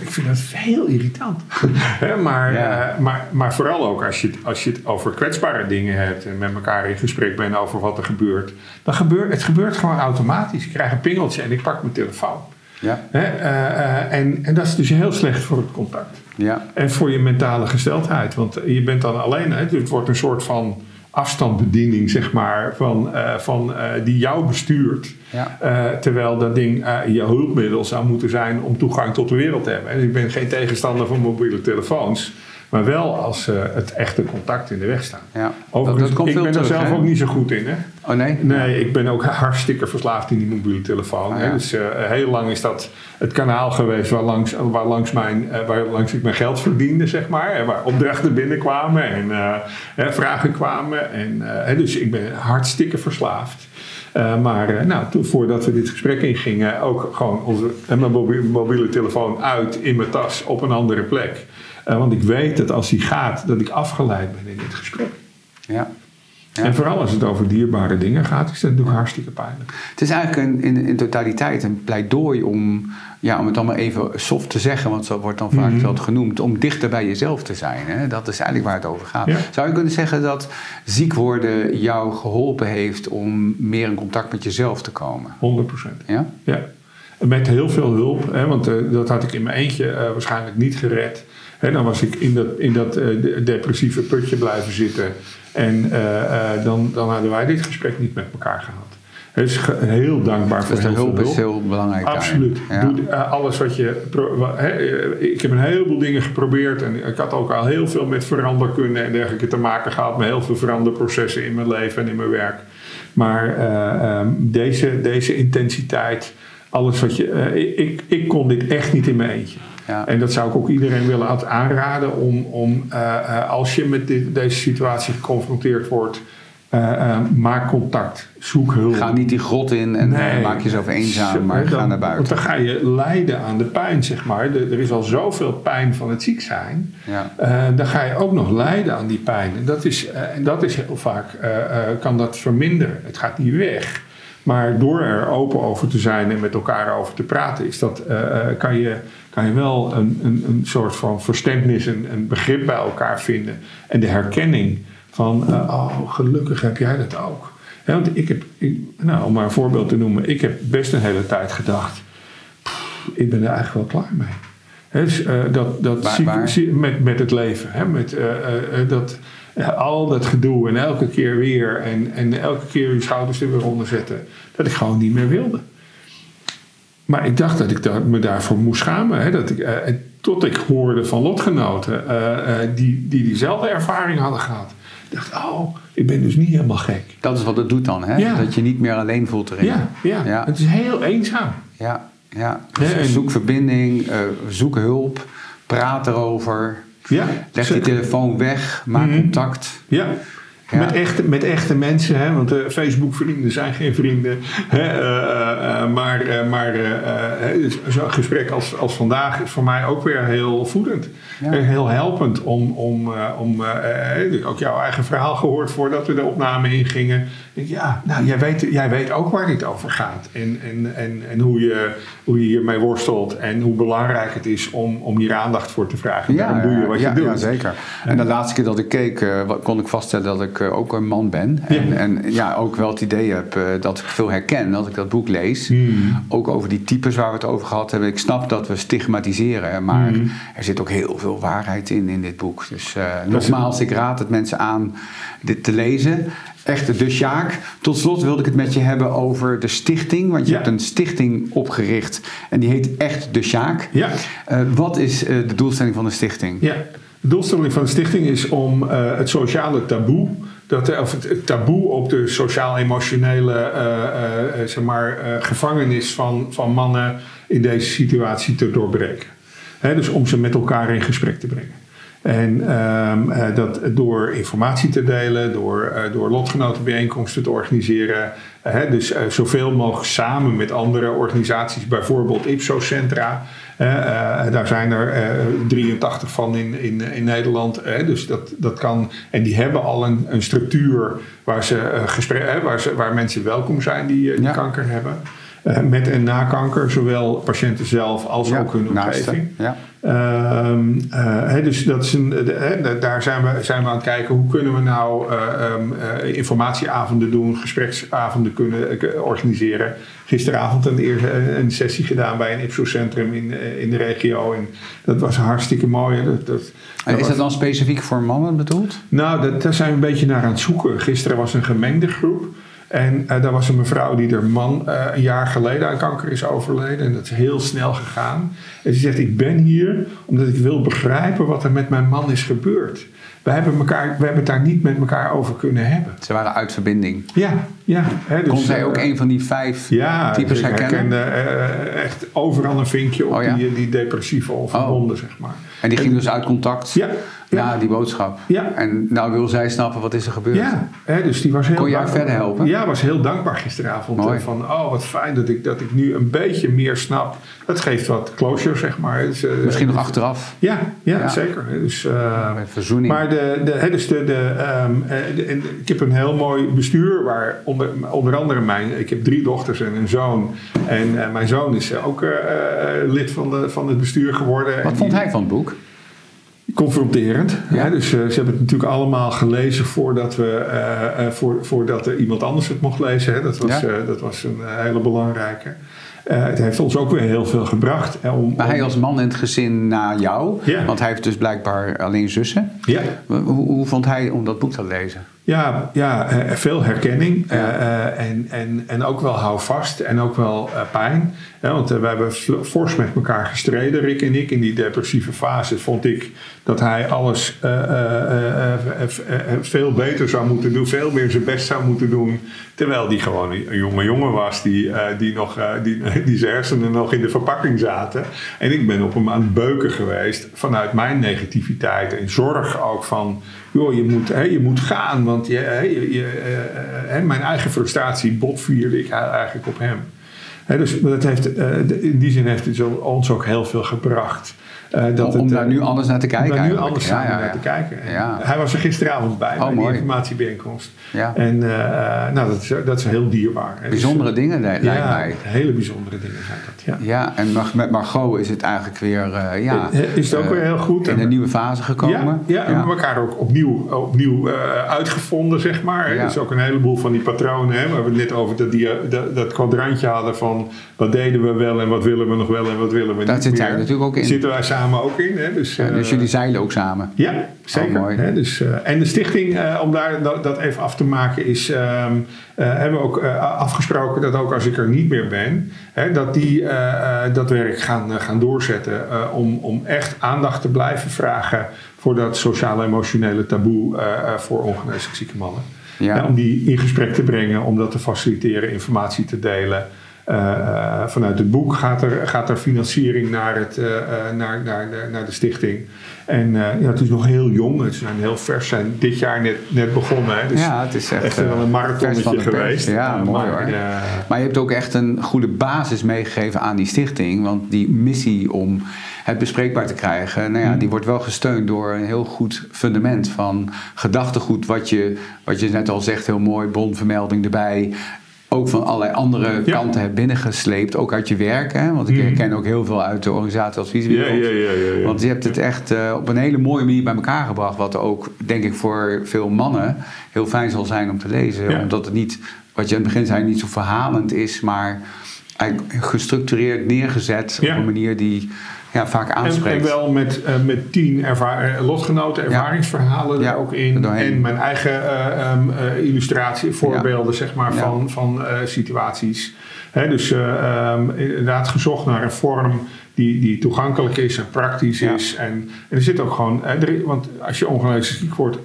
Ik vind dat heel irritant. Maar, Ja. uh, maar, maar vooral ook als je, het, als je het over kwetsbare dingen hebt en met elkaar in gesprek bent over wat er gebeurt. Dan gebeurt het gebeurt gewoon automatisch. Ik krijg een pingeltje en ik pak mijn telefoon. Ja, uh, uh, en, en dat is dus heel slecht voor het contact. ja. En voor je mentale gesteldheid. Want je bent dan alleen. Het wordt een soort van afstandsbediening, zeg maar, van, uh, van, uh, die jou bestuurt. Ja. Uh, terwijl dat ding je hulpmiddel zou moeten zijn om toegang tot de wereld te hebben. En ik ben geen tegenstander van mobiele telefoons. Maar wel als uh, het echte contact in de weg staat. Ja. Overigens, dat, ik ben er zelf ook niet zo goed in. Hè? Oh nee? Nee, ik ben ook hartstikke verslaafd in die mobiele telefoon. Ah, hè. ja. Dus uh, heel lang is dat het kanaal geweest waar langs, waar langs, mijn, uh, waar langs ik mijn geld verdiende, zeg maar. En waar opdrachten binnenkwamen en vragen kwamen. En, dus ik ben hartstikke verslaafd. Uh, maar uh, nou, toen, voordat we dit gesprek ingingen, ook gewoon onze, mijn mobiele telefoon uit in mijn tas op een andere plek. Uh, want ik weet dat als die gaat, dat ik afgeleid ben in dit gesprek. Ja. Ja. En vooral als het over dierbare dingen gaat, is dat natuurlijk hartstikke pijnlijk. Het is eigenlijk een, in, in totaliteit een pleidooi om, ja, om het allemaal even soft te zeggen, want zo wordt dan vaak mm -hmm. genoemd, om dichter bij jezelf te zijn. Hè? Dat is eigenlijk waar het over gaat. Ja. Zou je kunnen zeggen dat ziek worden jou geholpen heeft om meer in contact met jezelf te komen? 100 Ja? Ja. Met heel veel hulp, hè, want uh, dat had ik in mijn eentje uh, waarschijnlijk niet gered. Hè, dan was ik in dat, in dat uh, depressieve putje blijven zitten. En uh, dan, dan hadden wij dit gesprek niet met elkaar gehad. Dus heel dankbaar voor dus de heel hulp is heel belangrijk. Absoluut. Ja. Doe alles wat je. He, ik heb een heleboel dingen geprobeerd. En ik had ook al heel veel met veranderkunde en dergelijke te maken gehad. Met heel veel veranderprocessen in mijn leven en in mijn werk. Maar uh, um, deze, deze intensiteit. Alles wat je. ik, ik kon dit echt niet in mijn eentje. Ja. En dat zou ik ook iedereen willen aanraden om, om uh, als je met dit, deze situatie geconfronteerd wordt, uh, maak contact, zoek hulp. Ga niet die grot in en nee. maak jezelf eenzaam, maar dan, ga naar buiten. Want dan ga je lijden aan de pijn, zeg maar. De, er is al zoveel pijn van het ziek zijn. Ja. Uh, dan ga je ook nog lijden aan die pijn. En dat is, en dat is heel vaak, kan dat verminderen. Het gaat niet weg. Maar door er open over te zijn en met elkaar over te praten, is dat, kan, je, kan je wel een, een, een soort van verstandnis, een, een begrip bij elkaar vinden. En de herkenning van, uh, oh, gelukkig heb jij dat ook. Ja, want ik heb, ik, nou, om maar een voorbeeld te noemen, ik heb best een hele tijd gedacht, pff, ik ben er eigenlijk wel klaar mee. He, dus, uh, dat, dat waar, waar? Met, met het leven. Hè, met, dat, al dat gedoe en elke keer weer en, en elke keer je schouders er weer onder zetten, dat ik gewoon niet meer wilde. Maar ik dacht dat ik daar, me daarvoor moest schamen. Hè, dat ik, uh, tot ik hoorde van lotgenoten uh, uh, die, die diezelfde ervaring hadden gehad. Ik dacht, oh, ik ben dus niet helemaal gek. Dat is wat het doet dan, hè? Ja. Dat je niet meer alleen voelt erin. Ja, ja. Ja. het is heel eenzaam. ja. ja. En- Zoek verbinding, eh, zoek hulp, praat erover. Ja, Leg die telefoon weg, maak Mhm. contact. Ja. Ja. Met, echte, met echte mensen, hè? want eh, Facebook-vrienden zijn geen vrienden. Hè? eh, eh, maar maar zo'n gesprek als, als vandaag is voor mij ook weer heel voedend. Ja. Heel helpend om, om, om ook jouw eigen verhaal gehoord voordat we de opname ingingen. Ja, nou, jij weet, jij weet ook waar dit over gaat. En, en, en, en hoe, je, hoe je hiermee worstelt. En hoe belangrijk het is om, om hier aandacht voor te vragen. Daarom doe je wat ja, je doet. Ja, zeker. En de laatste keer dat ik keek, eh, kon ik vaststellen dat ik eh, ook een man ben. En Ja. en ja, ook wel het idee heb eh, dat ik veel herken als ik dat boek lees. Hmm. Ook over die types waar we het over gehad hebben. Ik snap dat we stigmatiseren, maar Hmm. er zit ook heel veel waarheid in, in dit boek. Dus nogmaals, ik raad het mensen aan dit te lezen. Echt, de Sjaak. Tot slot wilde ik het met je hebben over de stichting. Want je Ja. hebt een stichting opgericht en die heet Echt de Sjaak. Ja. Eh, wat is eh, de doelstelling van de stichting? Ja, de doelstelling van de stichting is om eh, het sociale taboe, dat, of het, taboe op de sociaal-emotionele zeg maar, gevangenis van, van mannen in deze situatie te doorbreken. Dus om ze met elkaar in gesprek te brengen. En ehm, eh, dat door informatie te delen, door, eh, door lotgenotenbijeenkomsten te organiseren. eh, hè, dus zoveel mogelijk samen met andere organisaties, bijvoorbeeld Ipso-centra. daar zijn er eh, 83 van in, in, in Nederland. dus dat, dat kan. En die hebben al een, een structuur waar, ze, gespre- eh, waar, ze, waar mensen welkom zijn die, die Ja. kanker hebben. Met en na kanker, zowel patiënten zelf als Ja, ook hun naasten. omgeving. Ja. Ehm, eh, dus dat is een, de- daar zijn we, zijn we aan het kijken hoe kunnen we nou ehm, eh, informatieavonden doen, gespreksavonden kunnen organiseren. Gisteravond een, eerste, een sessie gedaan bij een Ipso-centrum in, in de regio. En dat was hartstikke mooi. Dat, dat, En is was- dat dan specifiek voor mannen bedoeld? nou, dat, daar zijn we een beetje naar aan het zoeken. Gisteren was een gemengde groep. En eh, daar was een mevrouw die haar man eh, een jaar geleden aan kanker is overleden. En dat is heel snel gegaan. En ze zegt, ik ben hier omdat ik wil begrijpen wat er met mijn man is gebeurd. We hebben, elkaar, we hebben het daar niet met elkaar over kunnen hebben. Ze waren uit verbinding. Ja, ja. Hè, dus, Kon zij eh, ook een van die vijf ja, types dus herkennen? herkende eh, echt overal een vinkje op Oh ja? die, die depressieve of Oh. zeg maar. En die ging dus uit contact Ja, ja. Na die boodschap. Ja. En nou wil zij snappen wat is er gebeurd. Ja, hè, dus die was heel Kon je haar dankbaar. verder helpen? Ja, was heel dankbaar gisteravond. Mooi. eh, Van, oh, wat fijn dat ik, dat ik nu een beetje meer snap. Dat geeft wat closure, zeg maar. Dus, eh, Misschien nog dus- achteraf. Ja, ja, Ja. zeker. Dus, eh, Met verzoening. maar de, de, hè, dus de, de, ehm, eh, de- ik heb een heel mooi bestuur waar onder, onder andere mijn... Ik heb drie dochters en een zoon. En eh, mijn zoon is eh, ook eh, eh, lid van, de, van het bestuur geworden. En wat vond die- hij van het boek? Confronterend. Ja. Hè? Dus eh, ze hebben het natuurlijk allemaal gelezen voordat, we, eh, eh, voor, voordat er iemand anders het mocht lezen. Hè? Dat, was, Ja. dat was een hele belangrijke. Het heeft ons ook weer heel veel gebracht. hè, om, Maar hij als man in het gezin na jou, Ja. want hij heeft dus blijkbaar alleen zussen. Ja, Hoe, hoe vond hij om dat boek te lezen? Ja, ja eh, veel herkenning eh, eh, en, en, en ook wel houvast en ook wel pijn. Hè, want we hebben fors met elkaar gestreden, Rick en ik. In die depressieve fase vond ik dat hij alles veel beter zou moeten doen, veel meer zijn best zou moeten doen. Terwijl die gewoon een jonge jongen was die, die, nog, die, die zijn hersenen nog in de verpakking zaten. En ik ben op hem aan het beuken geweest vanuit mijn negativiteit en zorg ook van, je moet, hè, je moet gaan. Want je, hè, je, je, eh, eh, hè, mijn eigen frustratie botvierde ik eigenlijk op hem. Hè, dus dat heeft, eh, in die zin heeft het ons ook heel veel gebracht. Eh, dat om het, daar eh, nu anders naar te kijken om daar nu anders Ja, samen ja, naar ja. te kijken. En Ja. Hij was er gisteravond bij, Oh, bij die informatiebijeenkomst. Ja. En eh, nou, dat, is, dat is heel dierbaar. Dus, Bijzondere dingen li- lijkt ja, mij. hele bijzondere dingen zijn dat. Ja. Ja, en met Margot is het eigenlijk weer eh, ja, is het ook weer heel goed. in een nieuwe fase gekomen. Ja, ja, en we hebben elkaar ook opnieuw, opnieuw uitgevonden, zeg maar. Ja. Dus ook een heleboel van die patronen. Hè, waar we het net over dat, die, dat, dat kwadrantje hadden van wat deden we wel en wat willen we nog wel en wat willen we Daar niet zit meer. jij natuurlijk ook in. Zitten wij samen ook in. Hè? Dus, Ja, eh, dus jullie zeilen ook samen. ja, zeker. Oh, mooi. Hè, dus, eh, en de stichting, eh, om daar dat, dat even af te maken, is, ehm, eh, hebben we ook afgesproken dat ook als ik er niet meer ben, hè, dat die dat werk gaan, gaan doorzetten. om, om echt aandacht te blijven vragen voor dat sociale-emotionele taboe voor ongeneeslijk zieke mannen. Ja. om die in gesprek te brengen, om dat te faciliteren, informatie te delen. Uh, vanuit het boek gaat er, gaat er financiering naar, het, uh, naar, naar, de, naar de stichting. En ja, het is nog heel jong. Het zijn heel vers. zijn dit jaar net, net begonnen. Hè. Dus ja, het is echt, echt wel een marathonnetje geweest. Ja, mooi maar, hoor. maar je hebt ook echt een goede basis meegegeven aan die stichting. Want die missie om het bespreekbaar te krijgen, nou ja, hmm. die wordt wel gesteund door een heel goed fundament van gedachtegoed. Wat je, wat je net al zegt, heel mooi, bronvermelding erbij ook van allerlei andere kanten hebt binnengesleept, ook uit je werk. Hè? Want ik mm. herken ook heel veel uit de organisatie als Ja, ja, ja, Want je hebt het echt uh, op een hele mooie manier bij elkaar gebracht, wat ook, denk ik, voor veel mannen heel fijn zal zijn om te lezen. Omdat het niet, wat je aan het begin zei, niet zo verhalend is, maar gestructureerd neergezet op een manier die ja, vaak aanspreekt. En, wel met, uh, met tien eh, lotgenoten, ervaringsverhalen er ook in. En mijn eigen uh, um, illustratie, voorbeelden zeg maar, van, van situaties. Hè, dus um, inderdaad gezocht naar een vorm die, die toegankelijk is en praktisch is. En, en, er zit ook gewoon, er, want als je ongelezen ziek wordt,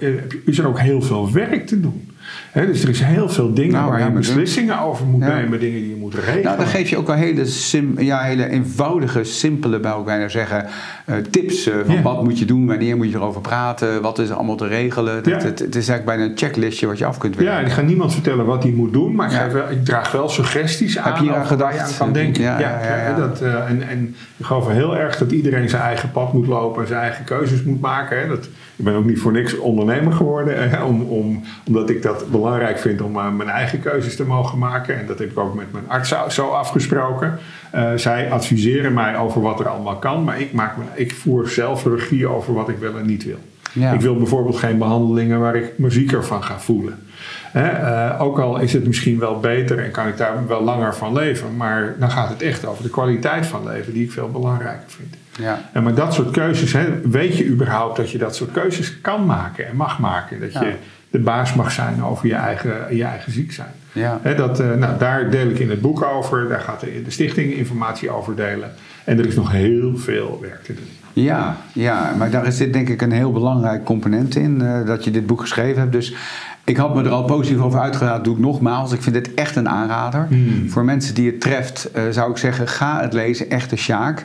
is er ook heel veel werk te doen dus er is heel veel dingen nou, waar je beslissingen over moet nemen, dingen die je moet regelen. Nou, dan geef je ook wel hele, sim, ja, hele eenvoudige, simpele, bij bijna zeggen, uh, tips uh, van wat moet je doen, wanneer moet je erover praten, wat is er allemaal te regelen. Het, is eigenlijk bijna een checklistje wat je af kunt werken. Ja, ik ga niemand vertellen wat hij moet doen, maar ik, geef ik, draag wel suggesties aan. Heb je aan gedacht? je aan kan denken. Ja, ja, Dat, uh, en, en ik geloof heel erg dat iedereen zijn eigen pad moet lopen en zijn eigen keuzes moet maken. Hè. Dat, ik ben ook niet voor niks ondernemer geworden, hè, om, om, omdat ik dat belangrijk vind om uh, mijn eigen keuzes te mogen maken. En dat heb ik ook met mijn arts zo afgesproken. Uh, zij adviseren mij over wat er allemaal kan, maar ik, maak ik voer zelf regie over wat ik wel en niet wil. Ja. Ik wil bijvoorbeeld geen behandelingen waar ik me zieker van ga voelen. uh, ook al is het misschien wel beter en kan ik daar wel langer van leven, maar dan gaat het echt over de kwaliteit van leven die ik veel belangrijker vind. Ja. En maar dat soort keuzes, hè, weet je überhaupt dat je dat soort keuzes kan maken en mag maken? Dat je de baas mag zijn over je eigen, je eigen ziek zijn. Ja. dat, uh, nou, daar deel ik in het boek over, daar gaat de, de stichting informatie over delen. En er is nog heel veel werk te doen. Ja, ja, maar daar zit denk ik een heel belangrijk component in, uh, dat je dit boek geschreven hebt. Dus ik had me er al positief over uitgelaten, doe ik nogmaals. Ik vind het echt een aanrader. Hmm. Voor mensen die het treft, uh, zou ik zeggen, ga het lezen, echte Sjaak.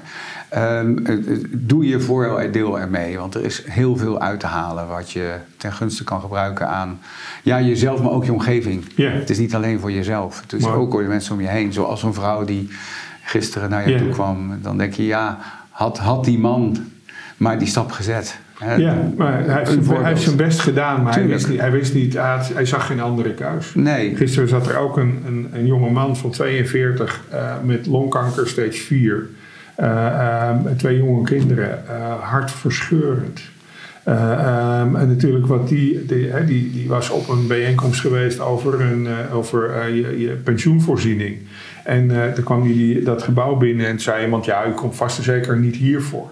Um, doe je voordeel ermee, want er is heel veel uit te halen wat je ten gunste kan gebruiken aan ja, jezelf, maar ook je omgeving. Het is niet alleen voor jezelf, het is ook voor de mensen om je heen. Zoals een vrouw die gisteren naar je toe kwam, dan denk je ja, had, had die man maar die stap gezet. Ja, maar hij heeft, zijn, hij heeft zijn best gedaan, maar hij wist, niet, hij wist niet, hij zag geen andere keus. Nee. Gisteren zat er ook een, een, een jonge man van 42 uh, met longkanker stage 4. Uh, um, twee jonge kinderen, uh, hartverscheurend. Um, en natuurlijk wat die, die, die, die was op een bijeenkomst geweest over, een, over je, je pensioenvoorziening. En uh, toen kwam hij dat gebouw binnen en zei iemand, ja, u komt vast en zeker niet hiervoor.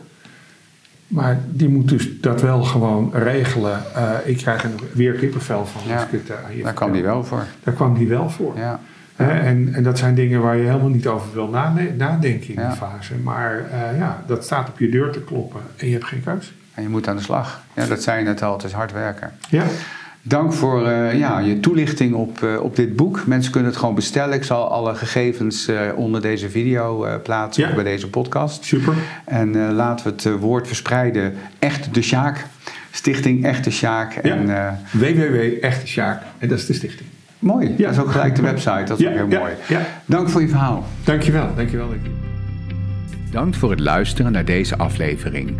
Maar die moet dus dat wel gewoon regelen. Uh, ik krijg er weer kippenvel van. Ja, als ik het, uh, daar kwam die wel voor. Daar kwam die wel voor. Ja. En, en dat zijn dingen waar je helemaal niet over wil nadenken in die fase. Maar uh, ja, dat staat op je deur te kloppen en je hebt geen keus. En je moet aan de slag. Ja, dat zei je net al, het is hard werken. Ja. Dank voor uh, ja, je toelichting op, uh, op dit boek. Mensen kunnen het gewoon bestellen. Ik zal alle gegevens onder deze video plaatsen ja. bij deze podcast. Super. En laten we het woord verspreiden. Echt de Sjaak. Stichting Echte Sjaak. Ja. En, www Echte Sjaak. En dat is de stichting. Mooi. Ja. Dat is ook gelijk de website. Dat is ook heel mooi. Ja. Dank voor je verhaal. Dankjewel. Dankjewel. Dank voor het luisteren naar deze aflevering.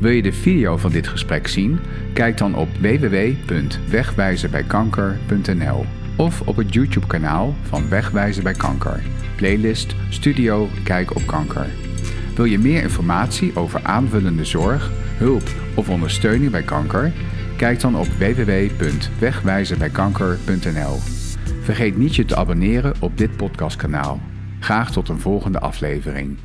Wil je de video van dit gesprek zien? Kijk dan op www.wegwijzenbijkanker.nl of op het YouTube-kanaal van Wegwijzen bij Kanker. Playlist Studio Kijk op Kanker. Wil je meer informatie over aanvullende zorg, hulp of ondersteuning bij kanker? Kijk dan op www.wegwijzenbijkanker.nl. Vergeet niet je te abonneren op dit podcastkanaal. Graag tot een volgende aflevering.